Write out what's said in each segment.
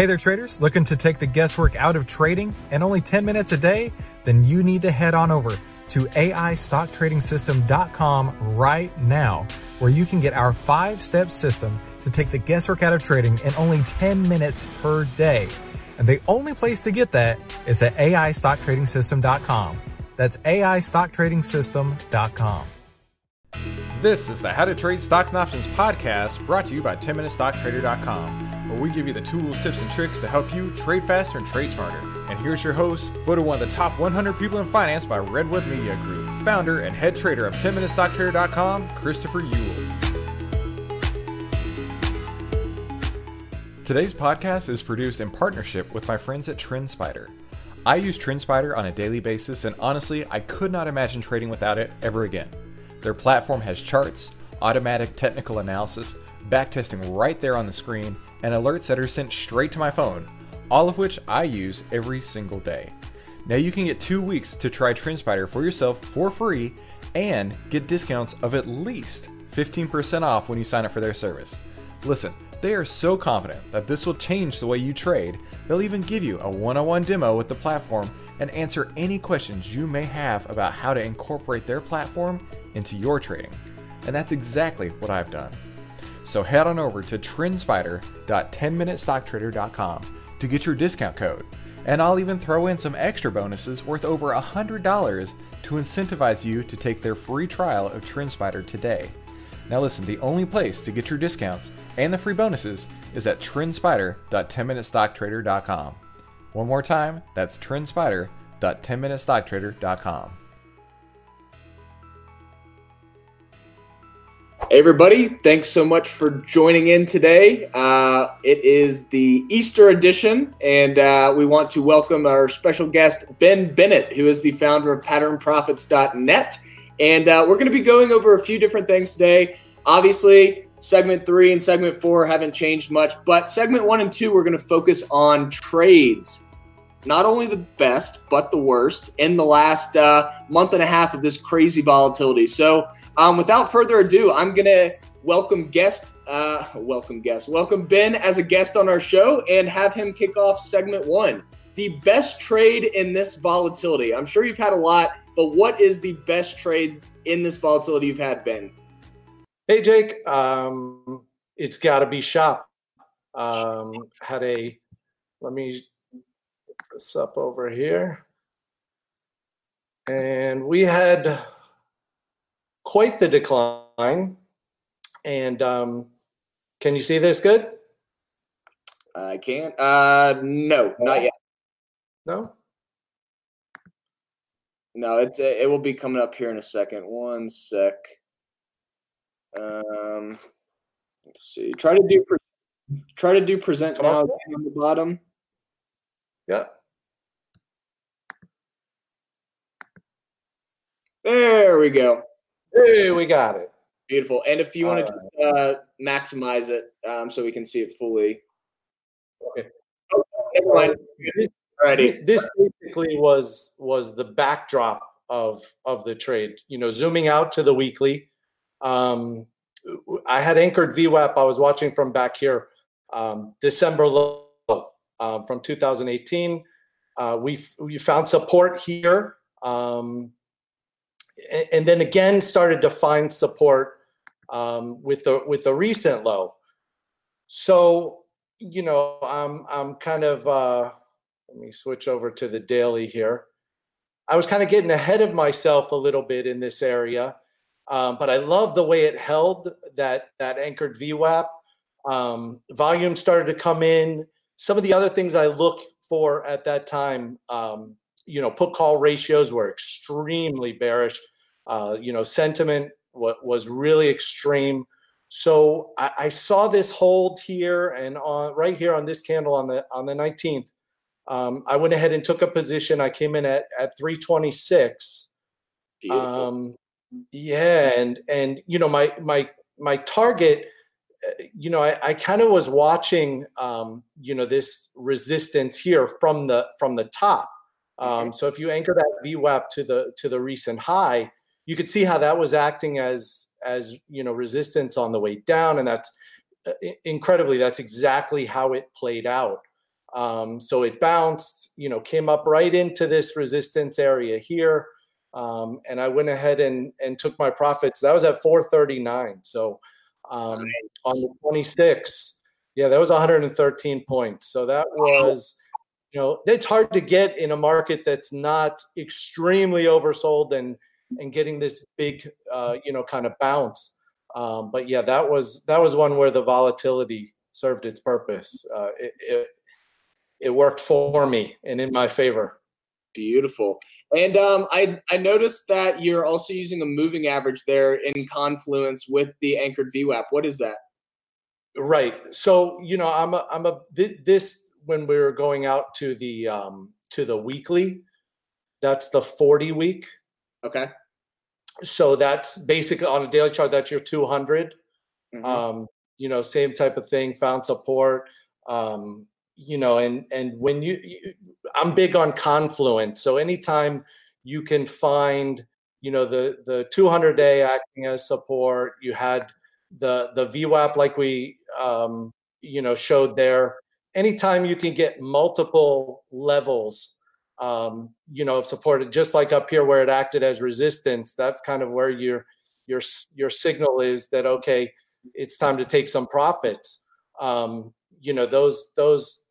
Hey there, traders. Looking to take the guesswork out of trading and only 10 minutes a day? Then you need to head on over to AIStockTradingSystem.com right now, where you can get our five step system to take the guesswork out of trading in only 10 minutes per day. And the only place to get that is at AIStockTradingSystem.com. That's AIStockTradingSystem.com. This is the How to Trade Stocks and Options podcast brought to you by 10MinuteStockTrader.com, where we give you the tools, tips, and tricks to help you trade faster and trade smarter. And here's your host, voted one of the top 100 people in finance by Redwood Media Group, founder and head trader of 10MinuteStockTrader.com, Christopher Uhl. Today's podcast is produced in partnership with my friends at TrendSpider. I use TrendSpider on a daily basis, and honestly, I could not imagine trading without it ever again. Their platform has charts, automatic technical analysis, backtesting right there on the screen, and alerts that are sent straight to my phone, all of which I use every single day. Now you can get two weeks to try TrendSpider for yourself for free and get discounts of at least 15% off when you sign up for their service. Listen, they are so confident that this will change the way you trade, they'll even give you a one on one demo with the platform and answer any questions you may have about how to incorporate their platform into your trading. And that's exactly what I've done. So head on over to trendspider.10minutestocktrader.com to get your discount code. And I'll even throw in some extra bonuses worth over $100 to incentivize you to take their free trial of TrendSpider today. Now, listen, the only place to get your discounts and the free bonuses is at trendspider.10minutestocktrader.com. One more time, that's trendspider.10minutestocktrader.com. Hey, everybody. Thanks so much for joining in today. Uh, it is the Easter edition, and uh, we want to welcome our special guest, Ben Bennett, who is the founder of patternprofits.net. And uh, we're going to be going over a few different things today. Obviously, segment three and segment four haven't changed much, but segment one and two, we're going to focus on trades not only the best, but the worst in the last uh, month and a half of this crazy volatility. So, um, without further ado, I'm going to welcome guest, uh, welcome guest, welcome Ben as a guest on our show and have him kick off segment one. The best trade in this volatility. I'm sure you've had a lot, but what is the best trade in this volatility you've had, Ben? Hey, Jake. Um, it's got to be shop. Um, had a, let me this up over here. And we had quite the decline. And um, can you see this good? I can't. Uh, no, not yet. No. No, it it will be coming up here in a second. One sec. Um, let's see. Try to do try to do present now on. on the bottom. Yeah. There we go. Hey, we got it. Beautiful. And if you want to just, uh, maximize it um, so we can see it fully. Okay. Oh, never mind. Alrighty. This basically was was the backdrop of of the trade. You know, zooming out to the weekly. Um, I had anchored VWAP. I was watching from back here. Um, December low uh, from 2018. Uh, we we found support here. Um, and then again started to find support um, with the with the recent low. So you know, I'm I'm kind of uh, let me switch over to the daily here. I was kind of getting ahead of myself a little bit in this area, um, but I love the way it held that that anchored VWAP. Um, volume started to come in. Some of the other things I look for at that time, um, you know, put call ratios were extremely bearish. Uh, you know, sentiment was really extreme. So I, I, saw this hold here and on right here on this candle on the on the 19th. Um, I went ahead and took a position. I came in at at 326. Beautiful. Um, yeah, and and you know my my my target uh, you know, I, I kind of was watching, um, you know, this resistance here from the from the top. Um. So if you anchor that VWAP to the to the recent high, you could see how that was acting as as you know resistance on the way down and that's uh, incredibly that's exactly how it played out Um, so it bounced, you know, came up right into this resistance area here. Um, and I went ahead and, and took my profits. That was at 439. So um, on the 26, yeah, that was 113 points. So that was, you know, it's hard to get in a market that's not extremely oversold and and getting this big, uh, you know, kind of bounce. Um, but yeah, that was that was one where the volatility served its purpose. Uh, it, it, it worked for me and in my favor. Beautiful. And um, I I noticed that you're also using a moving average there in Confluence with the anchored VWAP. What is that? Right. So you know, I'm a I'm a this when we were going out to the um to the weekly, that's the 40 week. Okay. So that's basically on a daily chart. That's your 200. Mm-hmm. Um, you know, same type of thing. Found support. Um, you know, and and when you, you, I'm big on Confluence. So anytime you can find, you know, the the 200 day acting as support, you had the the VWAP like we um, you know showed there. Anytime you can get multiple levels um, you know, supported just like up here where it acted as resistance. That's kind of where your your your signal is that okay, it's time to take some profits. Um, you know, those those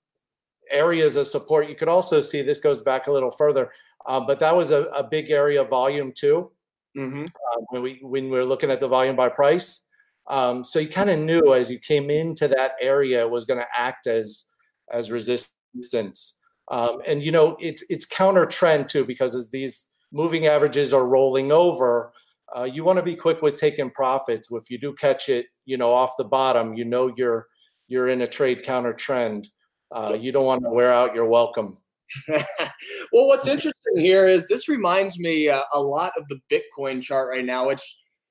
areas of support. You could also see this goes back a little further, uh, but that was a, a, big area of volume too. Mm-hmm. Uh, when we when we were looking at the volume by price. Um, so you kind of knew as you came into that area it was going to act as as resistance. Um, and you know, it's it's counter trend too because as these moving averages are rolling over, uh, you want to be quick with taking profits. If you do catch it, you know, off the bottom, you know you're you're in a trade counter trend. Uh, you don't want to wear out your welcome. well, what's interesting here is this reminds me uh, a lot of the Bitcoin chart right now, which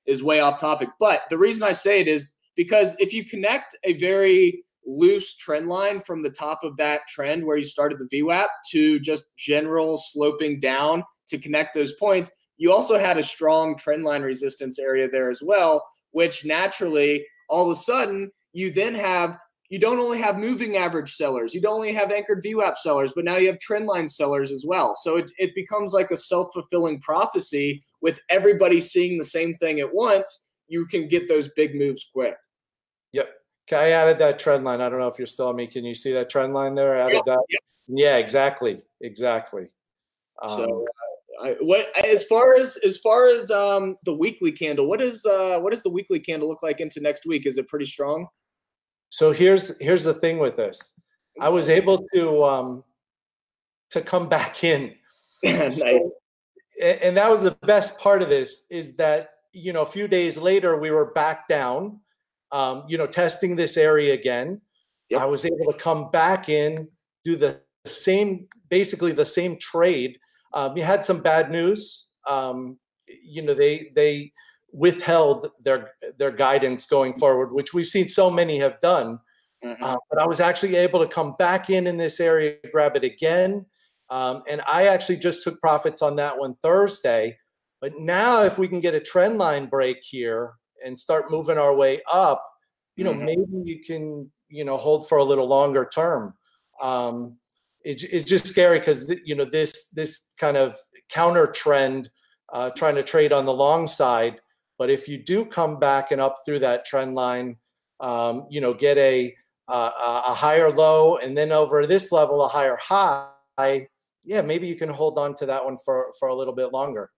is way off topic. But the reason I say it is because if you connect a very loose trend line from the top of that trend where you started the VWAP to just general sloping down to connect those points. You also had a strong trend line resistance area there as well, which naturally, all of a sudden, you then have you don't only have moving average sellers, you don't only have anchored VWAP sellers, but now you have trend line sellers as well. So it, it becomes like a self fulfilling prophecy with everybody seeing the same thing at once. You can get those big moves quick. Yep. I added that trend line. I don't know if you're still on me. Can you see that trend line there? I added yep, that. Yep. Yeah, exactly, exactly. Um, so, uh, I, what as far as as far as um, the weekly candle, what is uh, what does the weekly candle look like into next week? Is it pretty strong? So here's here's the thing with this. I was able to um, to come back in. nice. so, and that was the best part of this is that you know a few days later we were back down um, you know, testing this area again. Yep. I was able to come back in, do the same, basically the same trade. Um, you had some bad news. Um, you know, they they withheld their their guidance going forward, which we've seen so many have done. Mm-hmm. Uh, but I was actually able to come back in in this area, grab it again, um, and I actually just took profits on that one Thursday. But now, if we can get a trend line break here, and start moving our way up, you know, mm-hmm. maybe you can, you know, hold for a little longer term. Um, it's, it's just scary because you know this this kind of counter trend, uh, trying to trade on the long side. But if you do come back and up through that trend line, um, you know, get a uh, a higher low and then over this level a higher high, yeah, maybe you can hold on to that one for for a little bit longer.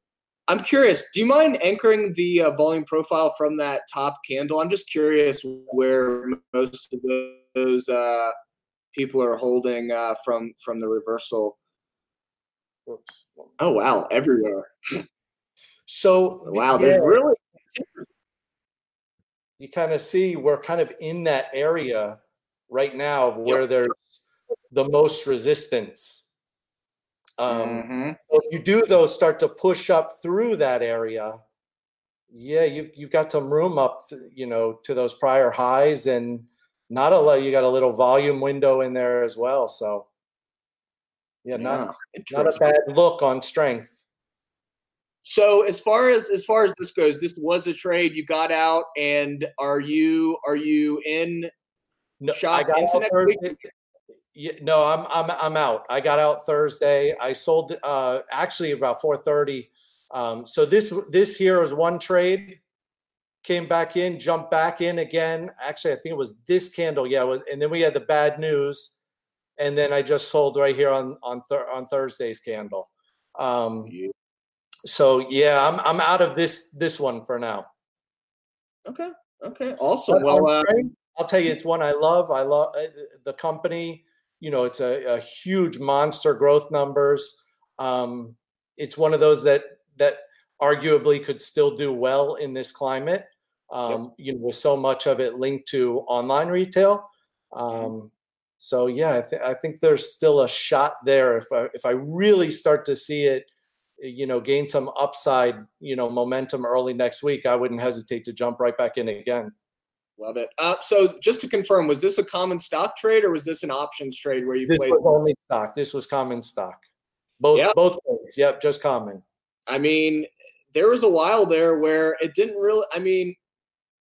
I'm curious. Do you mind anchoring the uh, volume profile from that top candle? I'm just curious where most of those uh, people are holding uh, from from the reversal. Oops. Oh wow, everywhere. So wow, yeah, really. You kind of see we're kind of in that area right now of where yep. there's the most resistance. Um, mm-hmm. so you do those start to push up through that area, yeah, you've you've got some room up, to, you know, to those prior highs, and not a lot. You got a little volume window in there as well. So, yeah, not not a bad look on strength. So as far as as far as this goes, this was a trade you got out, and are you are you in no, shot into next week? Yeah, no, I'm I'm I'm out. I got out Thursday. I sold uh, actually about 4:30. Um, so this this here is one trade. Came back in, jumped back in again. Actually, I think it was this candle. Yeah, was, and then we had the bad news, and then I just sold right here on on th- on Thursday's candle. Um. So yeah, I'm I'm out of this this one for now. Okay. Okay. Awesome. Well, uh, I'll tell you, it's one I love. I love uh, the company. You know, it's a, a huge monster growth numbers. Um, it's one of those that that arguably could still do well in this climate. Um, yep. You know, with so much of it linked to online retail. Mm-hmm. Um, so yeah, I, th- I, think there's still a shot there. If I, if I really start to see it, you know, gain some upside, you know, momentum early next week, I wouldn't hesitate to jump right back in again. Love it. Uh, so just to confirm, was this a common stock trade or was this an options trade where you this played? Was only stock. This was common stock. Both yep. both ways. Yep, just common. I mean, there was a while there where it didn't really. I mean,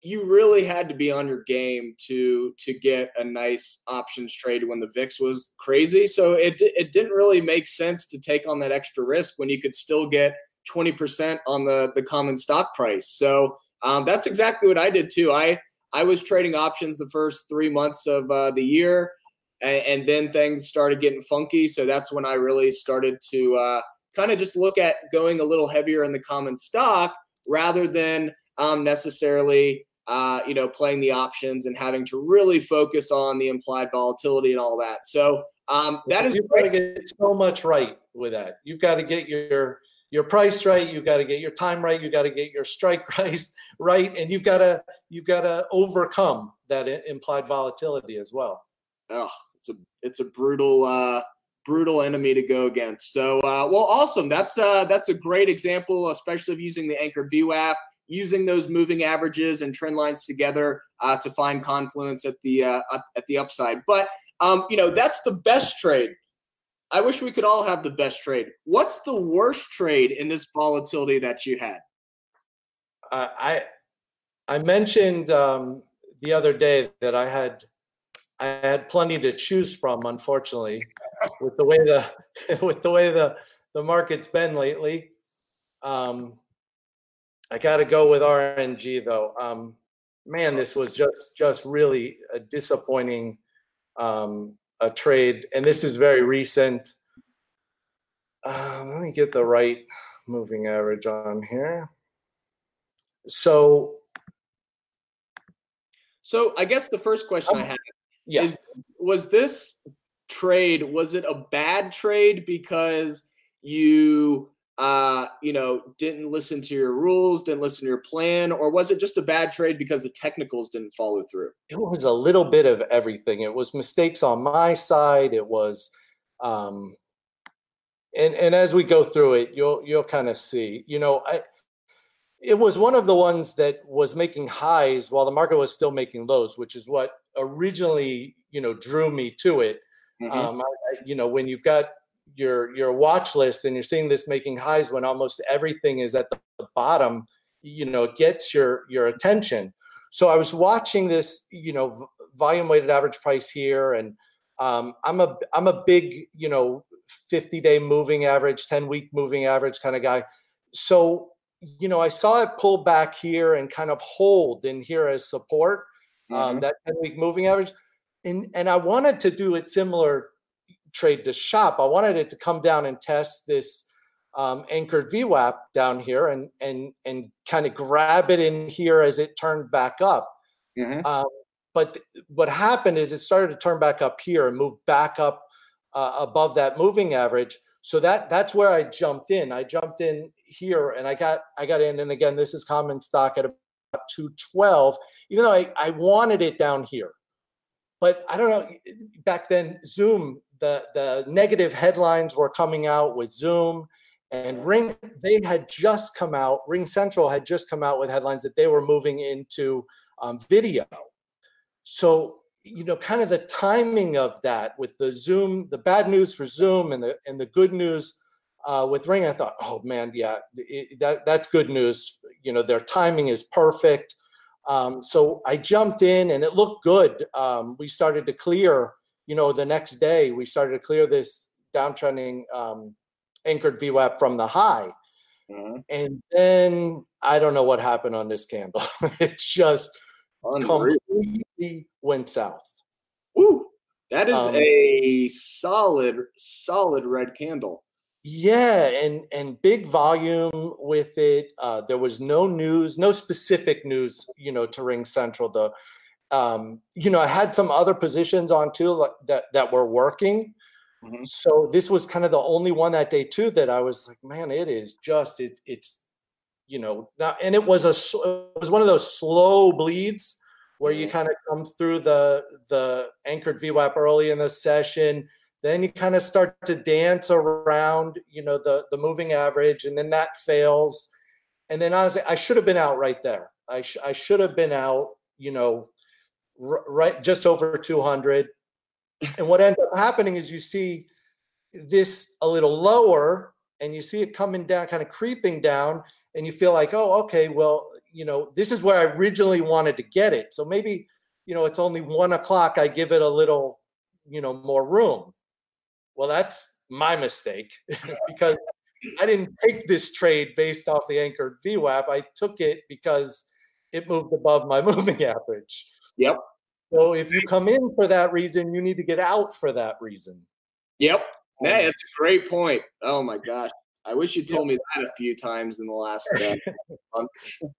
you really had to be on your game to to get a nice options trade when the VIX was crazy. So it it didn't really make sense to take on that extra risk when you could still get 20% on the the common stock price. So um, that's exactly what I did too. I I was trading options the first three months of uh, the year, and, and, then things started getting funky. So that's when I really started to uh, kind of just look at going a little heavier in the common stock rather than um, necessarily. Uh, you know, playing the options and having to really focus on the implied volatility and all that. So um, that is you've got to get so much right with that. You've got to get your your price right you got to get your time right you got to get your strike price right and you've got to you've got to overcome that implied volatility as well. Oh it's a it's a brutal uh brutal enemy to go against. So uh well awesome. That's uh that's a great example especially of using the anchor VWAP using those moving averages and trend lines together uh, to find confluence at the uh, at the upside. But um you know that's the best trade I wish we could all have the best trade. What's the worst trade in this volatility that you had? Uh, I I mentioned um, the other day that I had I had plenty to choose from. Unfortunately, with the way the with the way the the market's been lately, um, I got to go with RNG though. Um, man, this was just just really a disappointing um, a trade, and this is very recent. Um, let me get the right moving average on here. So, so I guess the first question um, I have yeah. is: Was this trade was it a bad trade because you uh, you know, didn't listen to your rules, didn't listen to your plan, or was it just a bad trade because the technicals didn't follow through? It was a little bit of everything. It was mistakes on my side. It was, um, and and as we go through it, you'll you'll kind of see. You know, I it was one of the ones that was making highs while the market was still making lows, which is what originally you know drew me to it. Mm-hmm. Um, I, you know, when you've got your your watch list and you're seeing this making highs when almost everything is at the bottom you know it gets your your attention. So i was watching this you know volume weighted average price here and um, i'm a i'm a big you know 50 day moving average 10 week moving average kind of guy. So you know i saw it pull back here and kind of hold in here as support um, mm-hmm. um, that 10 week moving average. And and i wanted to do it similar trade to shop. I wanted it to come down and test this um, anchored VWAP down here and and and kind of grab it in here as it turned back up. Mm-hmm. Um, but th- what happened is it started to turn back up here and move back up uh, above that moving average. So that that's where I jumped in. I jumped in here and I got I got in. And again, this is common stock at about 212, even though I, I wanted it down here. But I don't know. Back then, Zoom the the negative headlines were coming out with Zoom and Ring. They had just come out. Ring Central had just come out with headlines that they were moving into um, video. So you know, kind of the timing of that with the Zoom, the bad news for Zoom, and the and the good news uh, with Ring. I thought, oh man, yeah, it, that that's good news. You know, their timing is perfect. Um, so I jumped in, and it looked good. Um, we started to clear you know, the next day we started to clear this downtrending um, anchored VWAP from the high. Mm-hmm. And then I don't know what happened on this candle. it just Unreal. completely went south. Woo! That is um, a solid, solid red candle. Yeah, and and big volume with it. Uh, there was no news, no specific news, you know, to Ring Central. The, um, you know, I had some other positions on too like, that that were working. Mm-hmm. So this was kind of the only one that day too that I was like, man, it is just it's it's, you know, not, and it was a it was one of those slow bleeds where you kind of come through the the anchored VWAP early in the session. Then you kind of start to dance around, you know, the the moving average, and then that fails. And then honestly, I should have been out right there. I sh- I should have been out, you know, right just over 200. And what ends up happening is you see this a little lower, and you see it coming down, kind of creeping down, and you feel like, oh, okay, well, you know, this is where I originally wanted to get it. So maybe, you know, it's only one o'clock. I give it a little, you know, more room. Well, that's my mistake because I didn't take this trade based off the anchored VWAP. I took it because it moved above my moving average. Yep. So if you come in for that reason, you need to get out for that reason. Yep. Hey, that's a great point. Oh my gosh. I wish you told me that a few times in the last month.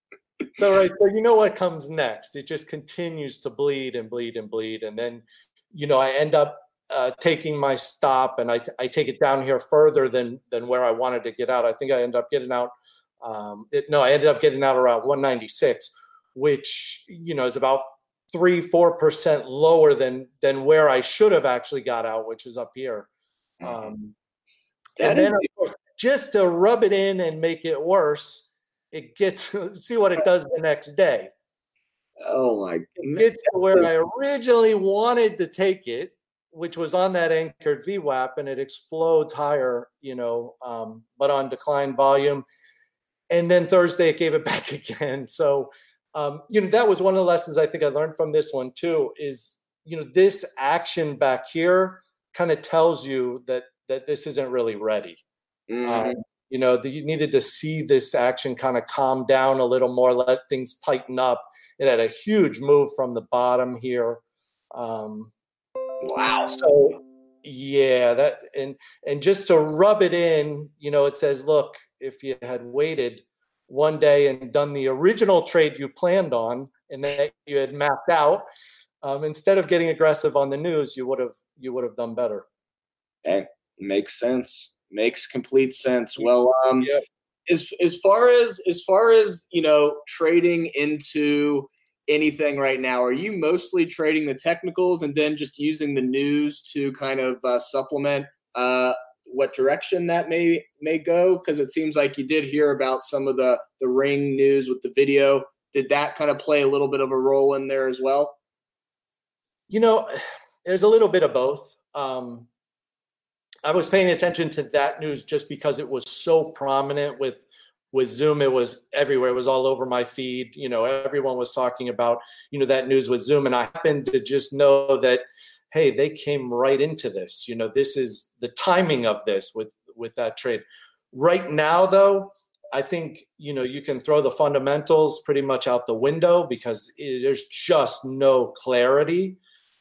so right, so you know what comes next. It just continues to bleed and bleed and bleed, and then you know I end up uh, taking my stop and I, t- I take it down here further than than where I wanted to get out. I think I end up getting out. Um, it, no, I ended up getting out around 196, which you know is about three four percent lower than than where I should have actually got out, which is up here. Mm-hmm. Um, and then, just to rub it in and make it worse, it gets see what it does the next day. Oh my! It gets to where I originally wanted to take it, which was on that anchored VWAP, and it explodes higher, you know, um, but on decline volume. And then Thursday it gave it back again. So, um, you know, that was one of the lessons I think I learned from this one too. Is you know this action back here kind of tells you that that this isn't really ready. Mm-hmm. Um, you know, the, you needed to see this action kind of calm down a little more, let things tighten up. It had a huge move from the bottom here. Um, wow. So yeah, that and and just to rub it in, you know, it says, look, if you had waited one day and done the original trade you planned on and that you had mapped out, um, instead of getting aggressive on the news, you would have you would have done better. Hey, makes sense makes complete sense. Well, um, yeah. as as far as as far as you know, trading into anything right now, are you mostly trading the technicals and then just using the news to kind of uh, supplement uh, what direction that may may go? Because it seems like you did hear about some of the the ring news with the video. Did that kind of play a little bit of a role in there as well? You know, there's a little bit of both. Um, I was paying attention to that news just because it was so prominent with with Zoom. It was everywhere. It was all over my feed. You know, everyone was talking about you know that news with Zoom, and I happened to just know that hey, they came right into this. You know, this is the timing of this with with that trade. Right now, though, I think you know you can throw the fundamentals pretty much out the window because it, there's just no clarity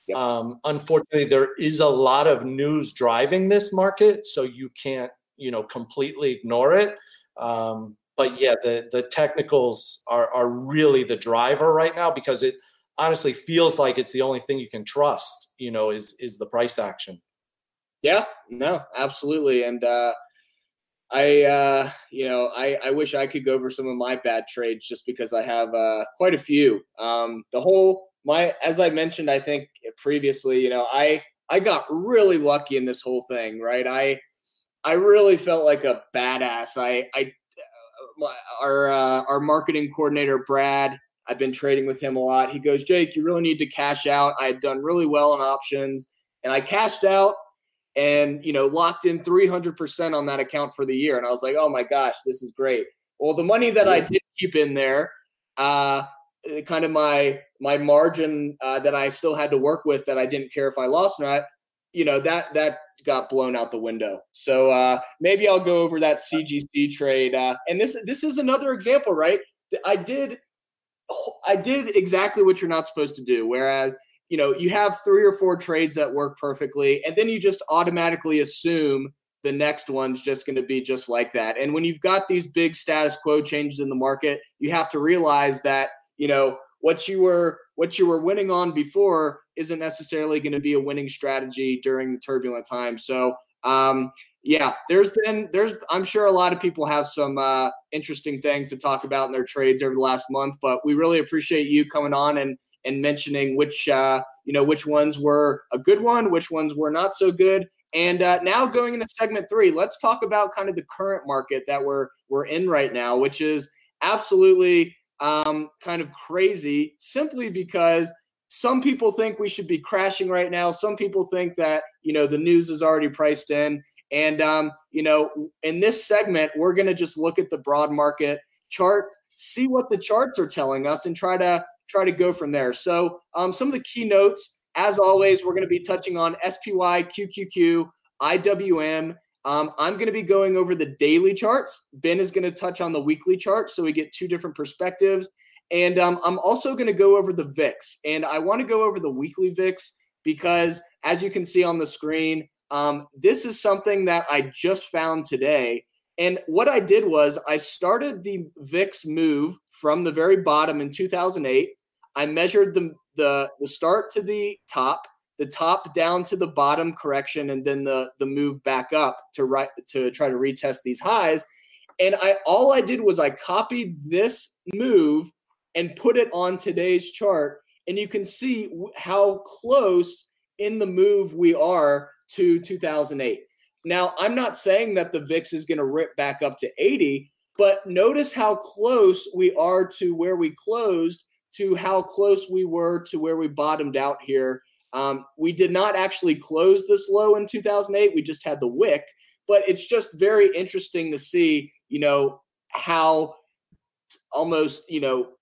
Yep. Um, unfortunately, there is a lot of news driving this market, so you can't, you know, completely ignore it. Um, but yeah, the the technicals are are really the driver right now because it honestly feels like it's the only thing you can trust. You know, is is the price action. Yeah, no, absolutely, and uh, I, uh, you know, I, I wish I could go over some of my bad trades just because I have uh, quite a few. Um, the whole my as I mentioned, I think previously, you know, I I got really lucky in this whole thing, right? I I really felt like a badass. I I uh, our uh, our marketing coordinator Brad, I've been trading with him a lot. He goes, "Jake, you really need to cash out." I had done really well on options, and I cashed out and you know locked in 300% on that account for the year and i was like oh my gosh this is great well the money that i did keep in there uh, uh, kind of my my margin uh, that I still had to work with that I didn't care if I lost or not. you know that that got blown out the window. So uh, maybe I'll go over that CGC trade. Uh, and this this is another example, right? I did I did exactly what you're not supposed to do. Whereas you know you have three or four trades that work perfectly, and then you just automatically assume the next one's just going to be just like that. And when you've got these big status quo changes in the market, you have to realize that you know what you were what you were winning on before isn't necessarily going to be a winning strategy during the turbulent time. So um, yeah, there's been there's I'm sure a lot of people have some uh, interesting things to talk about in their trades over the last month, but we really appreciate you coming on and and mentioning which uh, you know which ones were a good one, which ones were not so good. And uh, now going into segment three, let's talk about kind of the current market that we're we're in right now, which is absolutely um, kind of crazy simply because some people think we should be crashing right now. Some people think that, you know, the news is already priced in. And, um, you know, in this segment, we're going to just look at the broad market chart, see what the charts are telling us and try to try to go from there. So um, some of the key notes, as always, we're going to be touching on SPY, QQQ, IWM, um, I'm going to be going over the daily charts. Ben is going to touch on the weekly chart so we get two different perspectives. And um, I'm also going to go over the VIX. And I want to go over the weekly VIX because, as you can see on the screen, um, this is something that I just found today. And what I did was I started the VIX move from the very bottom in 2008. I measured the, the, the start to the top the top down to the bottom correction and then the the move back up to right to try to retest these highs and i all i did was i copied this move and put it on today's chart and you can see how close in the move we are to 2008 now i'm not saying that the vix is going to rip back up to 80 but notice how close we are to where we closed to how close we were to where we bottomed out here um, we did not actually close this low in 2008. We just had the wick, but it's just very interesting to see, you know, how almost, you know,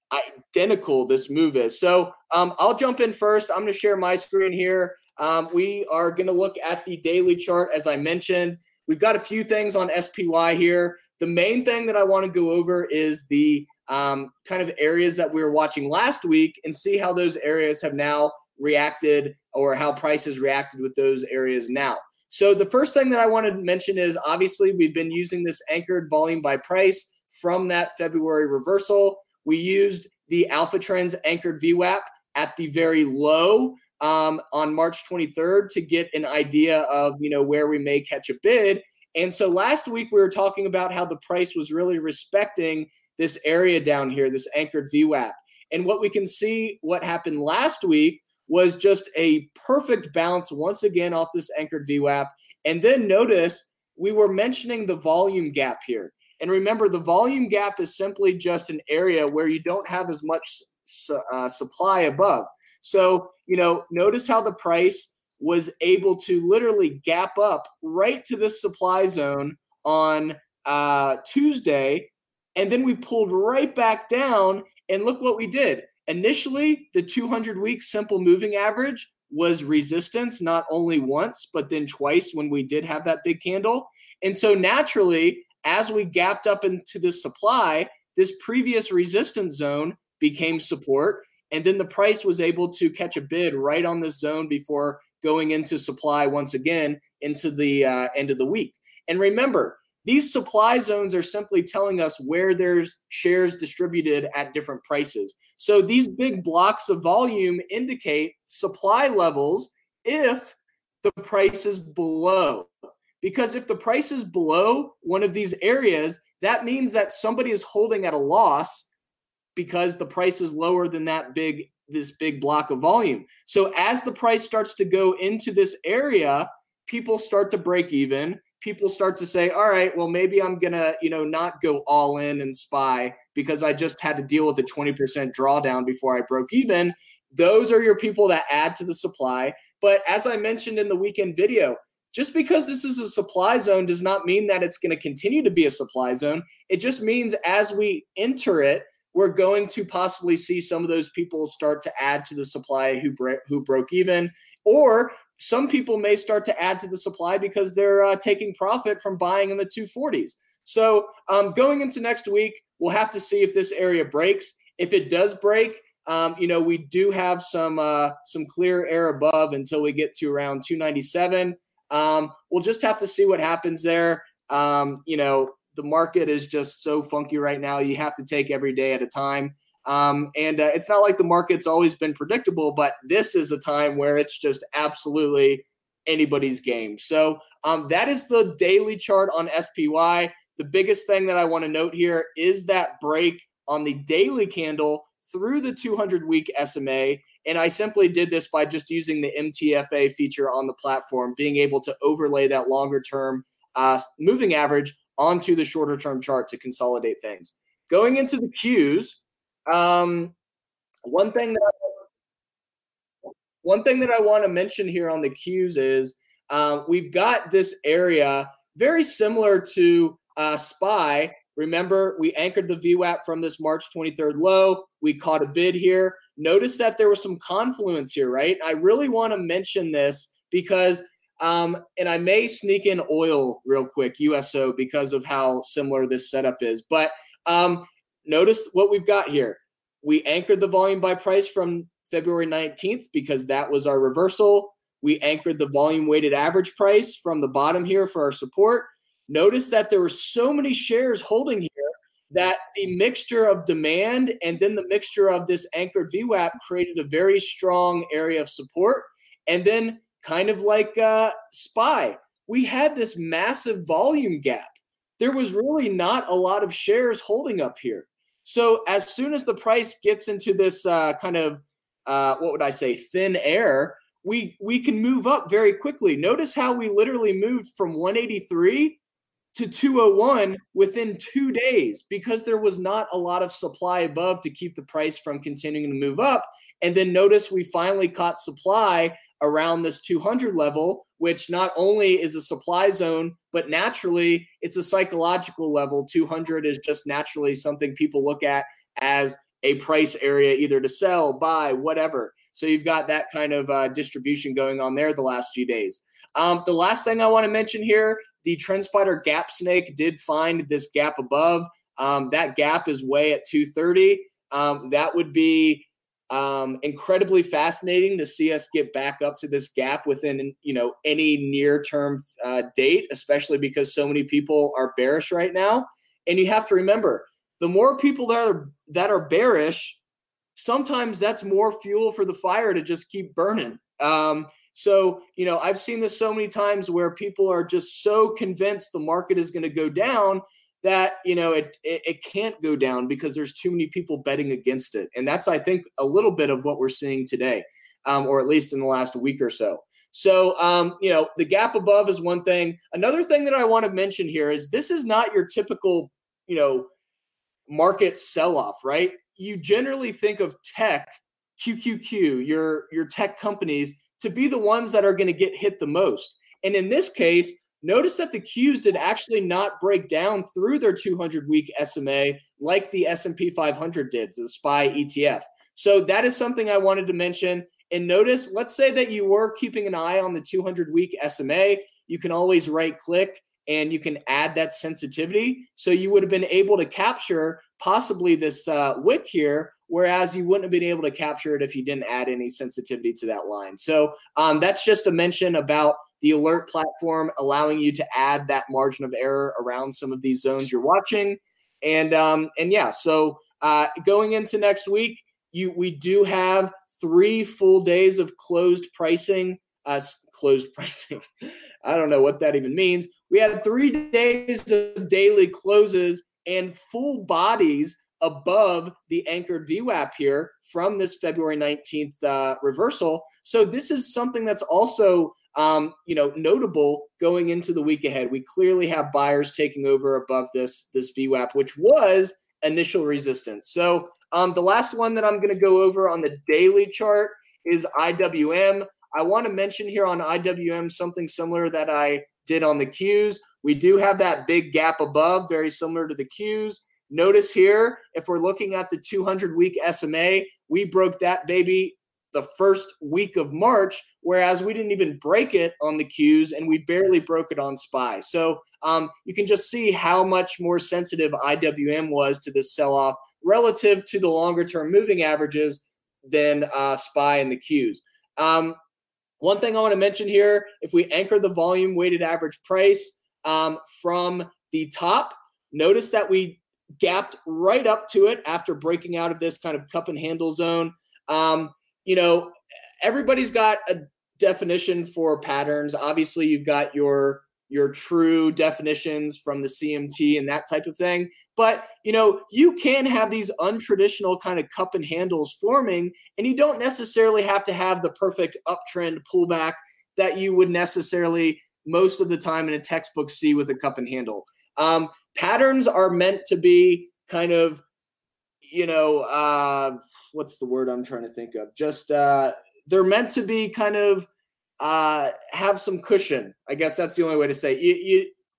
identical this move is. So um, I'll jump in first. I'm going to share my screen here. Um, we are going to look at the daily chart, as I mentioned. We've got a few things on SPY here. The main thing that I want to go over is the um, kind of areas that we were watching last week and see how those areas have now reacted or how prices reacted with those areas now. So the first thing that I want to mention is obviously we've been using this anchored volume by price from that February reversal. We used the Alpha Trends anchored VWAP at the very low um, on March 23rd to get an idea of you know where we may catch a bid. And so last week we were talking about how the price was really respecting this area down here, this anchored VWAP. And what we can see what happened last week was just a perfect bounce once again off this anchored VWAP. And then notice we were mentioning the volume gap here. And remember, the volume gap is simply just an area where you don't have as much uh, supply above. So, you know, notice how the price was able to literally gap up right to this supply zone on uh, Tuesday. And then we pulled right back down. And look what we did. Initially, the 200 week simple moving average was resistance not only once, but then twice when we did have that big candle. And so naturally, as we gapped up into the supply, this previous resistance zone became support. And then the price was able to catch a bid right on this zone before going into supply once again into the uh, end of the week. And remember, these supply zones are simply telling us where there's shares distributed at different prices. So these big blocks of volume indicate supply levels if the price is below. Because if the price is below one of these areas, that means that somebody is holding at a loss because the price is lower than that big this big block of volume. So as the price starts to go into this area, people start to break even people start to say, all right, well, maybe I'm going to, you know, not go all in and SPY because I just had to deal with a 20% drawdown before I broke even. Those are your people that add to the supply. But as I mentioned in the weekend video, just because this is a supply zone does not mean that it's going to continue to be a supply zone. It just means as we enter it, we're going to possibly see some of those people start to add to the supply who who broke even or some people may start to add to the supply because they're uh, taking profit from buying in the 240s. So um, going into next week, we'll have to see if this area breaks. If it does break, um, you know, we do have some uh, some clear air above until we get to around 297. Um, we'll just have to see what happens there. Um, you know, the market is just so funky right now. You have to take every day at a time. Um, and uh, it's not like the market's always been predictable, but this is a time where it's just absolutely anybody's game. So um, that is the daily chart on SPY. The biggest thing that I want to note here is that break on the daily candle through the 200 week SMA. And I simply did this by just using the MTFA feature on the platform, being able to overlay that longer term uh, moving average onto the shorter term chart to consolidate things. Going into the Qs, um, one thing that I, one thing that I want to mention here on the Qs is um, we've got this area very similar to uh, SPY Remember, we anchored the VWAP from this March 23rd low. We caught a bid here. Notice that there was some confluence here, right? I really want to mention this because, um, and I may sneak in oil real quick, USO, because of how similar this setup is. But um, notice what we've got here. We anchored the volume by price from February 19th because that was our reversal. We anchored the volume weighted average price from the bottom here for our support. Notice that there were so many shares holding here that the mixture of demand and then the mixture of this anchored VWAP created a very strong area of support. And then, kind of like uh, SPY, we had this massive volume gap. There was really not a lot of shares holding up here. So, as soon as the price gets into this uh, kind of, uh, what would I say, thin air, we, we can move up very quickly. Notice how we literally moved from 183 to 201 within two days because there was not a lot of supply above to keep the price from continuing to move up. And then notice we finally caught supply around this 200 level, which not only is a supply zone, but naturally it's a psychological level. 200 is just naturally something people look at as a price area either to sell, buy, whatever. So you've got that kind of uh, distribution going on there the last few days. Um, the last thing I want to mention here the TrendSpider Gap Snake did find this gap above. Um, that gap is way at 230. Um, that would be um, incredibly fascinating to see us get back up to this gap within you know any near term uh, date, especially because so many people are bearish right now. And you have to remember, the more people that are that are bearish, sometimes that's more fuel for the fire to just keep burning. Um, so, you know, I've seen this so many times where people are just so convinced the market is going to go down that, you know, it, it, it can't go down because there's too many people betting against it. And that's, I think, a little bit of what we're seeing today, um, or at least in the last week or so. So, um, you know, the gap above is one thing. Another thing that I want to mention here is this is not your typical, you know, market sell off, right? You generally think of tech, QQQ, your your tech companies to be the ones that are going to get hit the most. And in this case, notice that the Qs did actually not break down through their 200 week SMA like the S&P 500 did, the SPY ETF. So that is something I wanted to mention. And notice, let's say that you were keeping an eye on the 200 week SMA, you can always right click and you can add that sensitivity. So you would have been able to capture possibly this uh, wick here whereas you wouldn't have been able to capture it if you didn't add any sensitivity to that line. So um, that's just a mention about the alert platform allowing you to add that margin of error around some of these zones you're watching. And um, and yeah, so uh, going into next week, you we do have three full days of closed pricing. Uh, closed pricing. I don't know what that even means. We had three days of daily closes and full bodies above the anchored VWAP here from this February 19th uh, reversal. So this is something that's also um, you know notable going into the week ahead. We clearly have buyers taking over above this this VWAP, which was initial resistance. So um, the last one that I'm going to go over on the daily chart is IWM. I want to mention here on IWM something similar that I did on the Qs. We do have that big gap above, very similar to the Qs. Notice here, if we're looking at the 200 week SMA, we broke that baby the first week of March, whereas we didn't even break it on the Qs and we barely broke it on SPY. So um, you can just see how much more sensitive IWM was to this sell off relative to the longer term moving averages than uh, SPY and the Qs. Um, one thing I want to mention here if we anchor the volume weighted average price um, from the top, notice that we gapped right up to it after breaking out of this kind of cup and handle zone. Um, you know, everybody's got a definition for patterns. Obviously, you've got your your true definitions from the CMT and that type of thing. But, you know, you can have these untraditional kind of cup and handles forming, and you don't necessarily have to have the perfect uptrend pullback that you would necessarily most of the time in a textbook see with a cup and handle. Um, patterns are meant to be kind of, you know, uh, what's the word I'm trying to think of? Just uh, they're meant to be kind of uh, have some cushion. I guess that's the only way to say. It. You,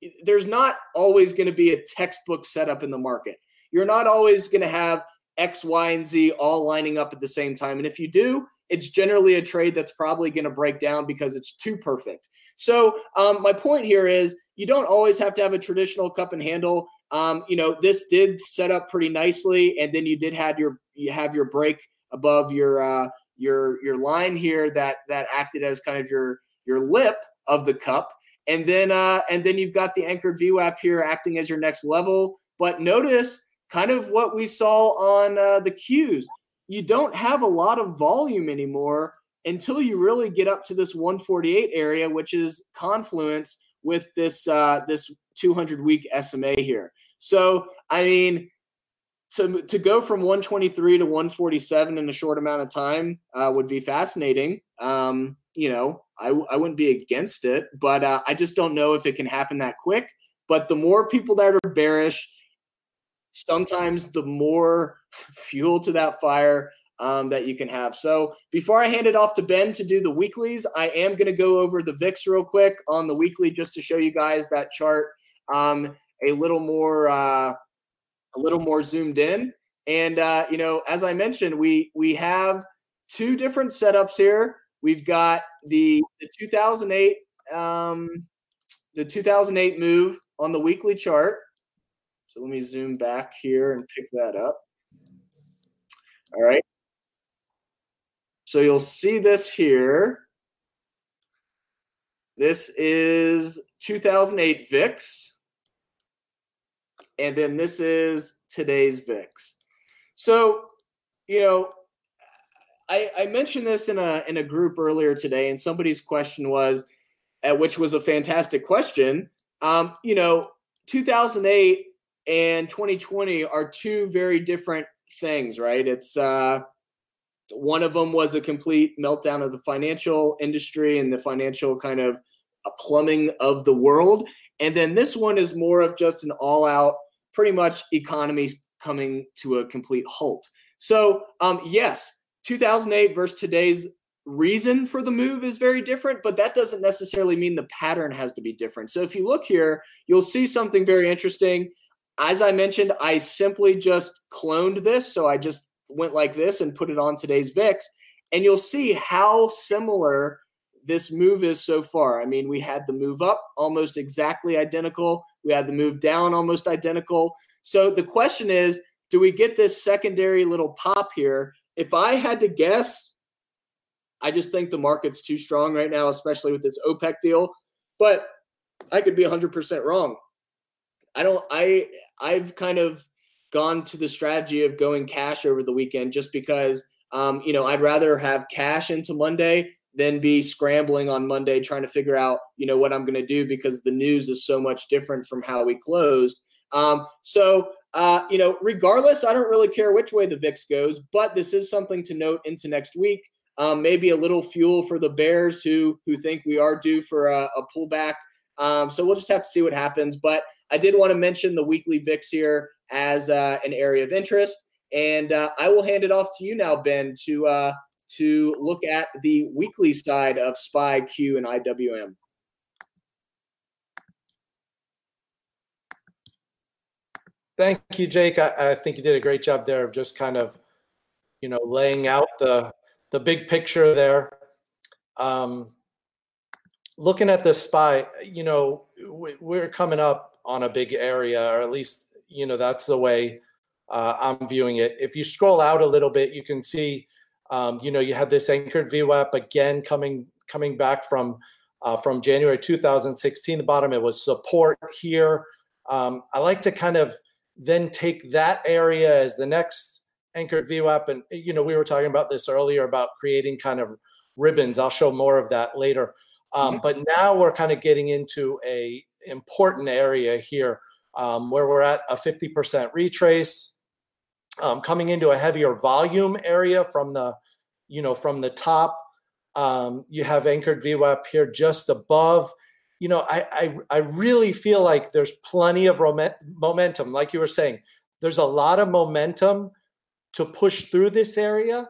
you, there's not always going to be a textbook setup in the market. You're not always going to have X, Y, and Z all lining up at the same time. And if you do, it's generally a trade that's probably going to break down because it's too perfect. So um, my point here is you don't always have to have a traditional cup and handle. Um, you know, this did set up pretty nicely, and then you did have your you have your break above your uh, your your line here that that acted as kind of your your lip of the cup, and then uh, and then you've got the anchored VWAP here acting as your next level. But notice kind of what we saw on uh, the Qs you don't have a lot of volume anymore until you really get up to this 148 area, which is confluence with this uh, this 200 week SMA here. So I mean, to to go from 123 to 147 in a short amount of time uh, would be fascinating. Um, you know, I I wouldn't be against it, but uh, I just don't know if it can happen that quick. But the more people that are bearish, sometimes the more fuel to that fire um, that you can have. So before I hand it off to Ben to do the weeklies, I am going to go over the VIX real quick on the weekly just to show you guys that chart um, a little more uh, a little more zoomed in. And uh, you know, as I mentioned, we we have two different setups here. We've got the, the 2008 um, the 2008 move on the weekly chart so let me zoom back here and pick that up. All right. So you'll see this here. This is 2008 VIX. And then this is today's VIX. So, you know, I, I mentioned this in a in a group earlier today, and somebody's question was, uh, which was a fantastic question. Um, you know, 2008 and 2020 are two very different things, right? It's uh, one of them was a complete meltdown of the financial industry and the financial kind of plumbing of the world. And then this one is more of just an all out, pretty much economy coming to a complete halt. So, um, yes, 2008 versus today's reason for the move is very different, but that doesn't necessarily mean the pattern has to be different. So, if you look here, you'll see something very interesting. As I mentioned, I simply just cloned this. So I just went like this and put it on today's VIX. And you'll see how similar this move is so far. I mean, we had the move up almost exactly identical, we had the move down almost identical. So the question is do we get this secondary little pop here? If I had to guess, I just think the market's too strong right now, especially with this OPEC deal. But I could be 100% wrong. I don't I I've kind of gone to the strategy of going cash over the weekend just because um, you know I'd rather have cash into Monday than be scrambling on Monday trying to figure out you know what I'm going to do because the news is so much different from how we closed. Um, so uh, you know, regardless, I don't really care which way the VIX goes, but this is something to note into next week. Um, maybe a little fuel for the Bears who who think we are due for a, a pullback um, so we'll just have to see what happens. But I did want to mention the weekly VIX here as uh, an area of interest. And uh, I will hand it off to you now, Ben, to uh, to look at the weekly side of SPY, Q, and IWM. Thank you, Jake. I, I, think you did a great job there of just kind of, you know, laying out the the big picture there. Um, looking at the SPY, you know, we're coming up on a big area, or at least, you know, that's the way uh, I'm viewing it. If you scroll out a little bit, you can see, um, you know, you have this anchored VWAP again coming coming back from uh, from January 2016. The bottom it was support here. Um, I like to kind of then take that area as the next anchored VWAP, and you know, we were talking about this earlier about creating kind of ribbons. I'll show more of that later. Um, mm-hmm. But now we're kind of getting into a important area here um, where we're at a 50% retrace, um, coming into a heavier volume area from the, you know, from the top. Um, you have anchored VWAP here just above. You know, I, I, I really feel like there's plenty of momentum. Like you were saying, there's a lot of momentum to push through this area.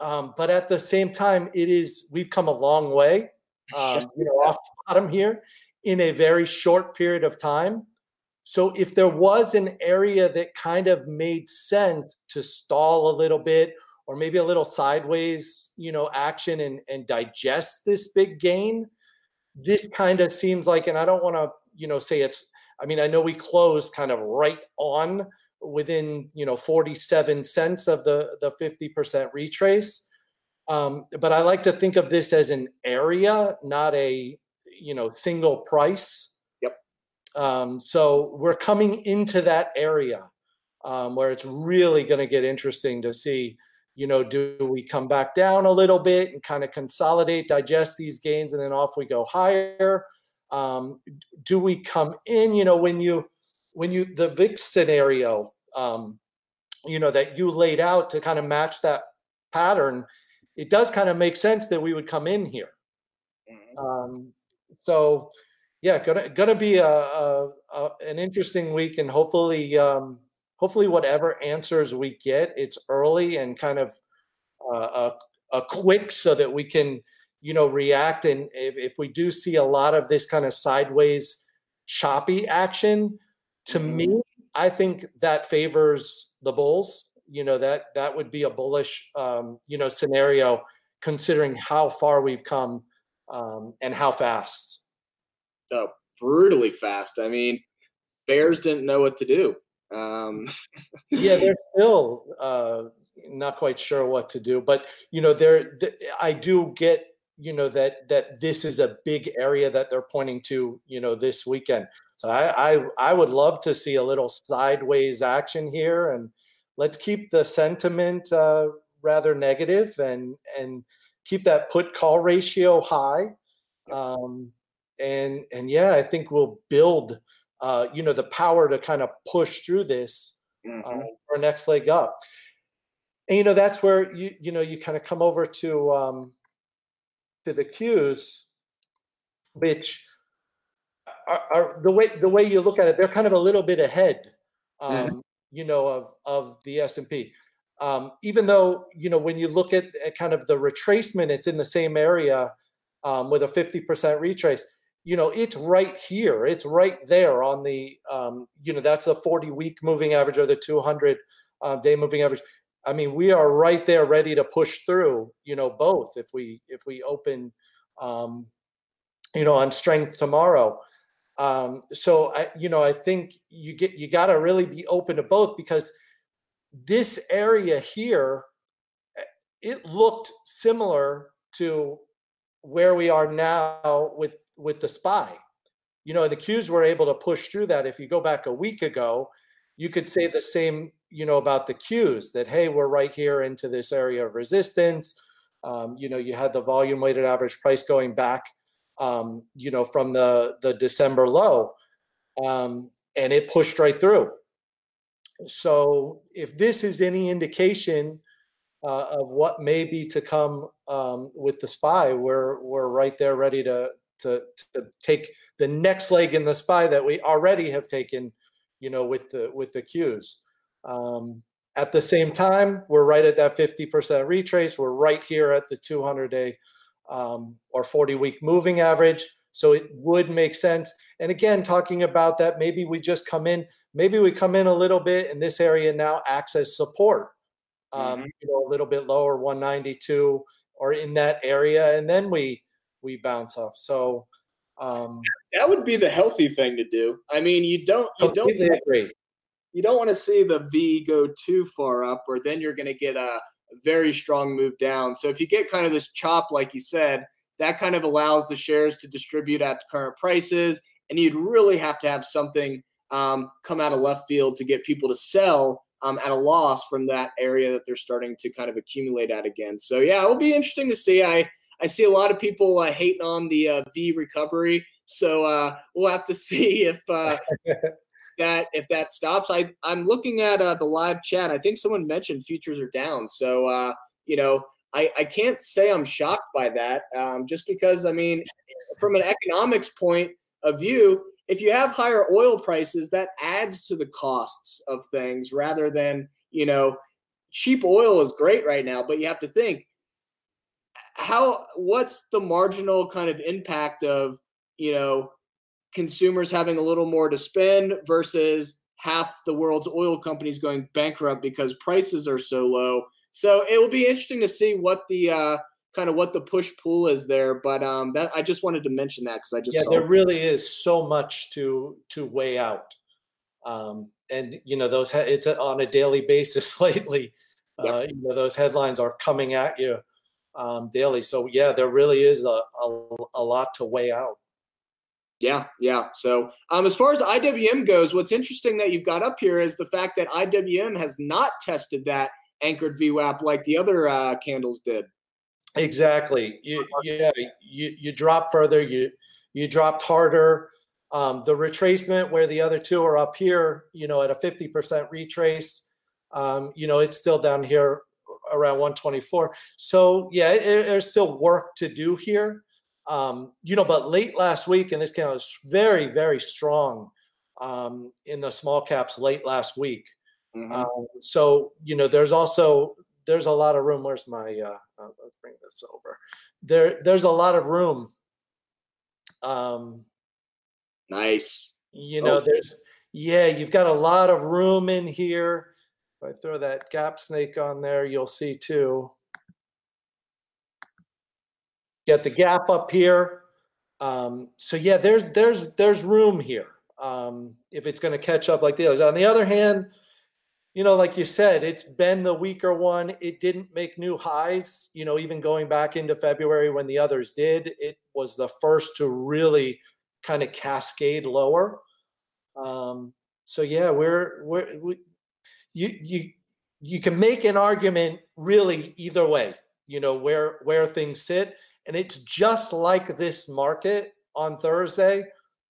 Um, but at the same time, it is we've come a long way, um, you know, off bottom here in a very short period of time. So if there was an area that kind of made sense to stall a little bit or maybe a little sideways, you know, action and, and digest this big gain, this kind of seems like, and I don't want to, you know, say it's, I mean, I know we closed kind of right on within you know 47 cents of the the 50% retrace. Um, but i like to think of this as an area not a you know single price um, so we're coming into that area um, where it's really going to get interesting to see you know do we come back down a little bit and kind of consolidate digest these gains and then off we go higher um, do we come in you know when you when you the VIX scenario, um, you know, that you laid out to kind of match that pattern, it does kind of make sense that we would come in here. Mm-hmm. Um, so, yeah, gonna gonna be a, a, a, an interesting week, and hopefully, um, hopefully, whatever answers we get, it's early and kind of uh, a, a quick, so that we can, you know, react. And if if we do see a lot of this kind of sideways, choppy action, to mm-hmm. me, I think that favors the Bulls. You know that that would be a bullish, um, you know, scenario considering how far we've come um, and how fast. Brutally fast. I mean, Bears didn't know what to do. Um. yeah, they're still uh, not quite sure what to do, but you know, they're. I do get you know that that this is a big area that they're pointing to. You know, this weekend. So I, I, I would love to see a little sideways action here, and let's keep the sentiment uh, rather negative and and keep that put call ratio high. Um, and and yeah, I think we'll build uh, you know the power to kind of push through this uh, mm-hmm. uh, our next leg up. And you know that's where you you know you kind of come over to um, to the Qs, which are, are, the way the way you look at it, they're kind of a little bit ahead, um, mm-hmm. you know, of of the S and P. Um, even though you know when you look at, at, kind of the retracement, it's in the same area um, with a fifty percent retrace. You know, it's right here. It's right there on the um, you know that's the forty week moving average or the two hundred uh, day moving average. I mean, we are right there, ready to push through. You know, both if we if we open, um, you know, on strength tomorrow. Um, so I, you know, I think you get you got to really be open to both because this area here, eh, it looked similar to where we are now with with the spy. You know, the Qs were able to push through that. If you go back a week ago, you could say the same, you know, about the Qs that hey, we're right here into this area of resistance. Um, you know, you had the volume weighted average price going back um, you know, from the the December low, um, and it pushed right through. So, if this is any indication uh, of what may be to come um, with the spy, we're we're right there, ready to, to to take the next leg in the spy that we already have taken, you know, with the with the Qs. Um, at the same time, we're right at that 50% retrace. We're right here at the 200 day um, or 40 week moving average. So it would make sense. And again, talking about that, maybe we just come in, maybe we come in a little bit and this area now acts as support. um, mm-hmm. you know, a little bit lower, 192 or in that area, and then we we bounce off. So um, that would be the healthy thing to do. I mean, you don't you don't agree. You don't want to see the V go too far up, or then you're going to get a very strong move down. So if you get kind of this chop, like you said, that kind of allows the shares to distribute at current prices, and you'd really have to have something um, come out of left field to get people to sell um, at a loss from that area that they're starting to kind of accumulate at again. So yeah, it'll be interesting to see. I I see a lot of people uh, hating on the uh, V recovery, so uh, we'll have to see if uh, that if that stops. I I'm looking at uh, the live chat. I think someone mentioned futures are down, so uh, you know I I can't say I'm shocked by that, um, just because I mean from an economics point of view, if you have higher oil prices, that adds to the costs of things rather than you know cheap oil is great right now, but you have to think how what's the marginal kind of impact of you know consumers having a little more to spend versus half the world's oil companies going bankrupt because prices are so low? So it will be interesting to see what the uh, kind of what the push pull is there but um that i just wanted to mention that because i just yeah there really is so much to to weigh out um and you know those it's on a daily basis lately uh, you know those headlines are coming at you um, daily. So yeah, there really is a, a, a lot to weigh out. Yeah, yeah. So um, as far as IWM goes, what's interesting that you've got up here is the fact that IWM has not tested that anchored VWAP like the other uh, candles did. Exactly. You, yeah, you you drop further. You you dropped harder. Um, the retracement where the other two are up here, you know, at a 50% retrace, um, you know, it's still down here around 124. So yeah, it, there's still work to do here. Um, you know, but late last week, and this came out was very, very strong um, in the small caps late last week. Mm-hmm. Um, so you know, there's also there's a lot of room. Where's my? Uh, uh, let's bring this over. There, there's a lot of room. Um, nice. You know, there's yeah, you've got a lot of room in here. If I throw that gap snake on there, you'll see too. Get the gap up here. Um, so yeah, there's there's there's room here um, if it's going to catch up like the others. On the other hand, you know, like you said, it's been the weaker one. It didn't make new highs. You know, even going back into February when the others did, it was the first to really kind of cascade lower. Um, so yeah, we're we're we, you you you can make an argument really either way you know where where things sit. And it's just like this market on thursday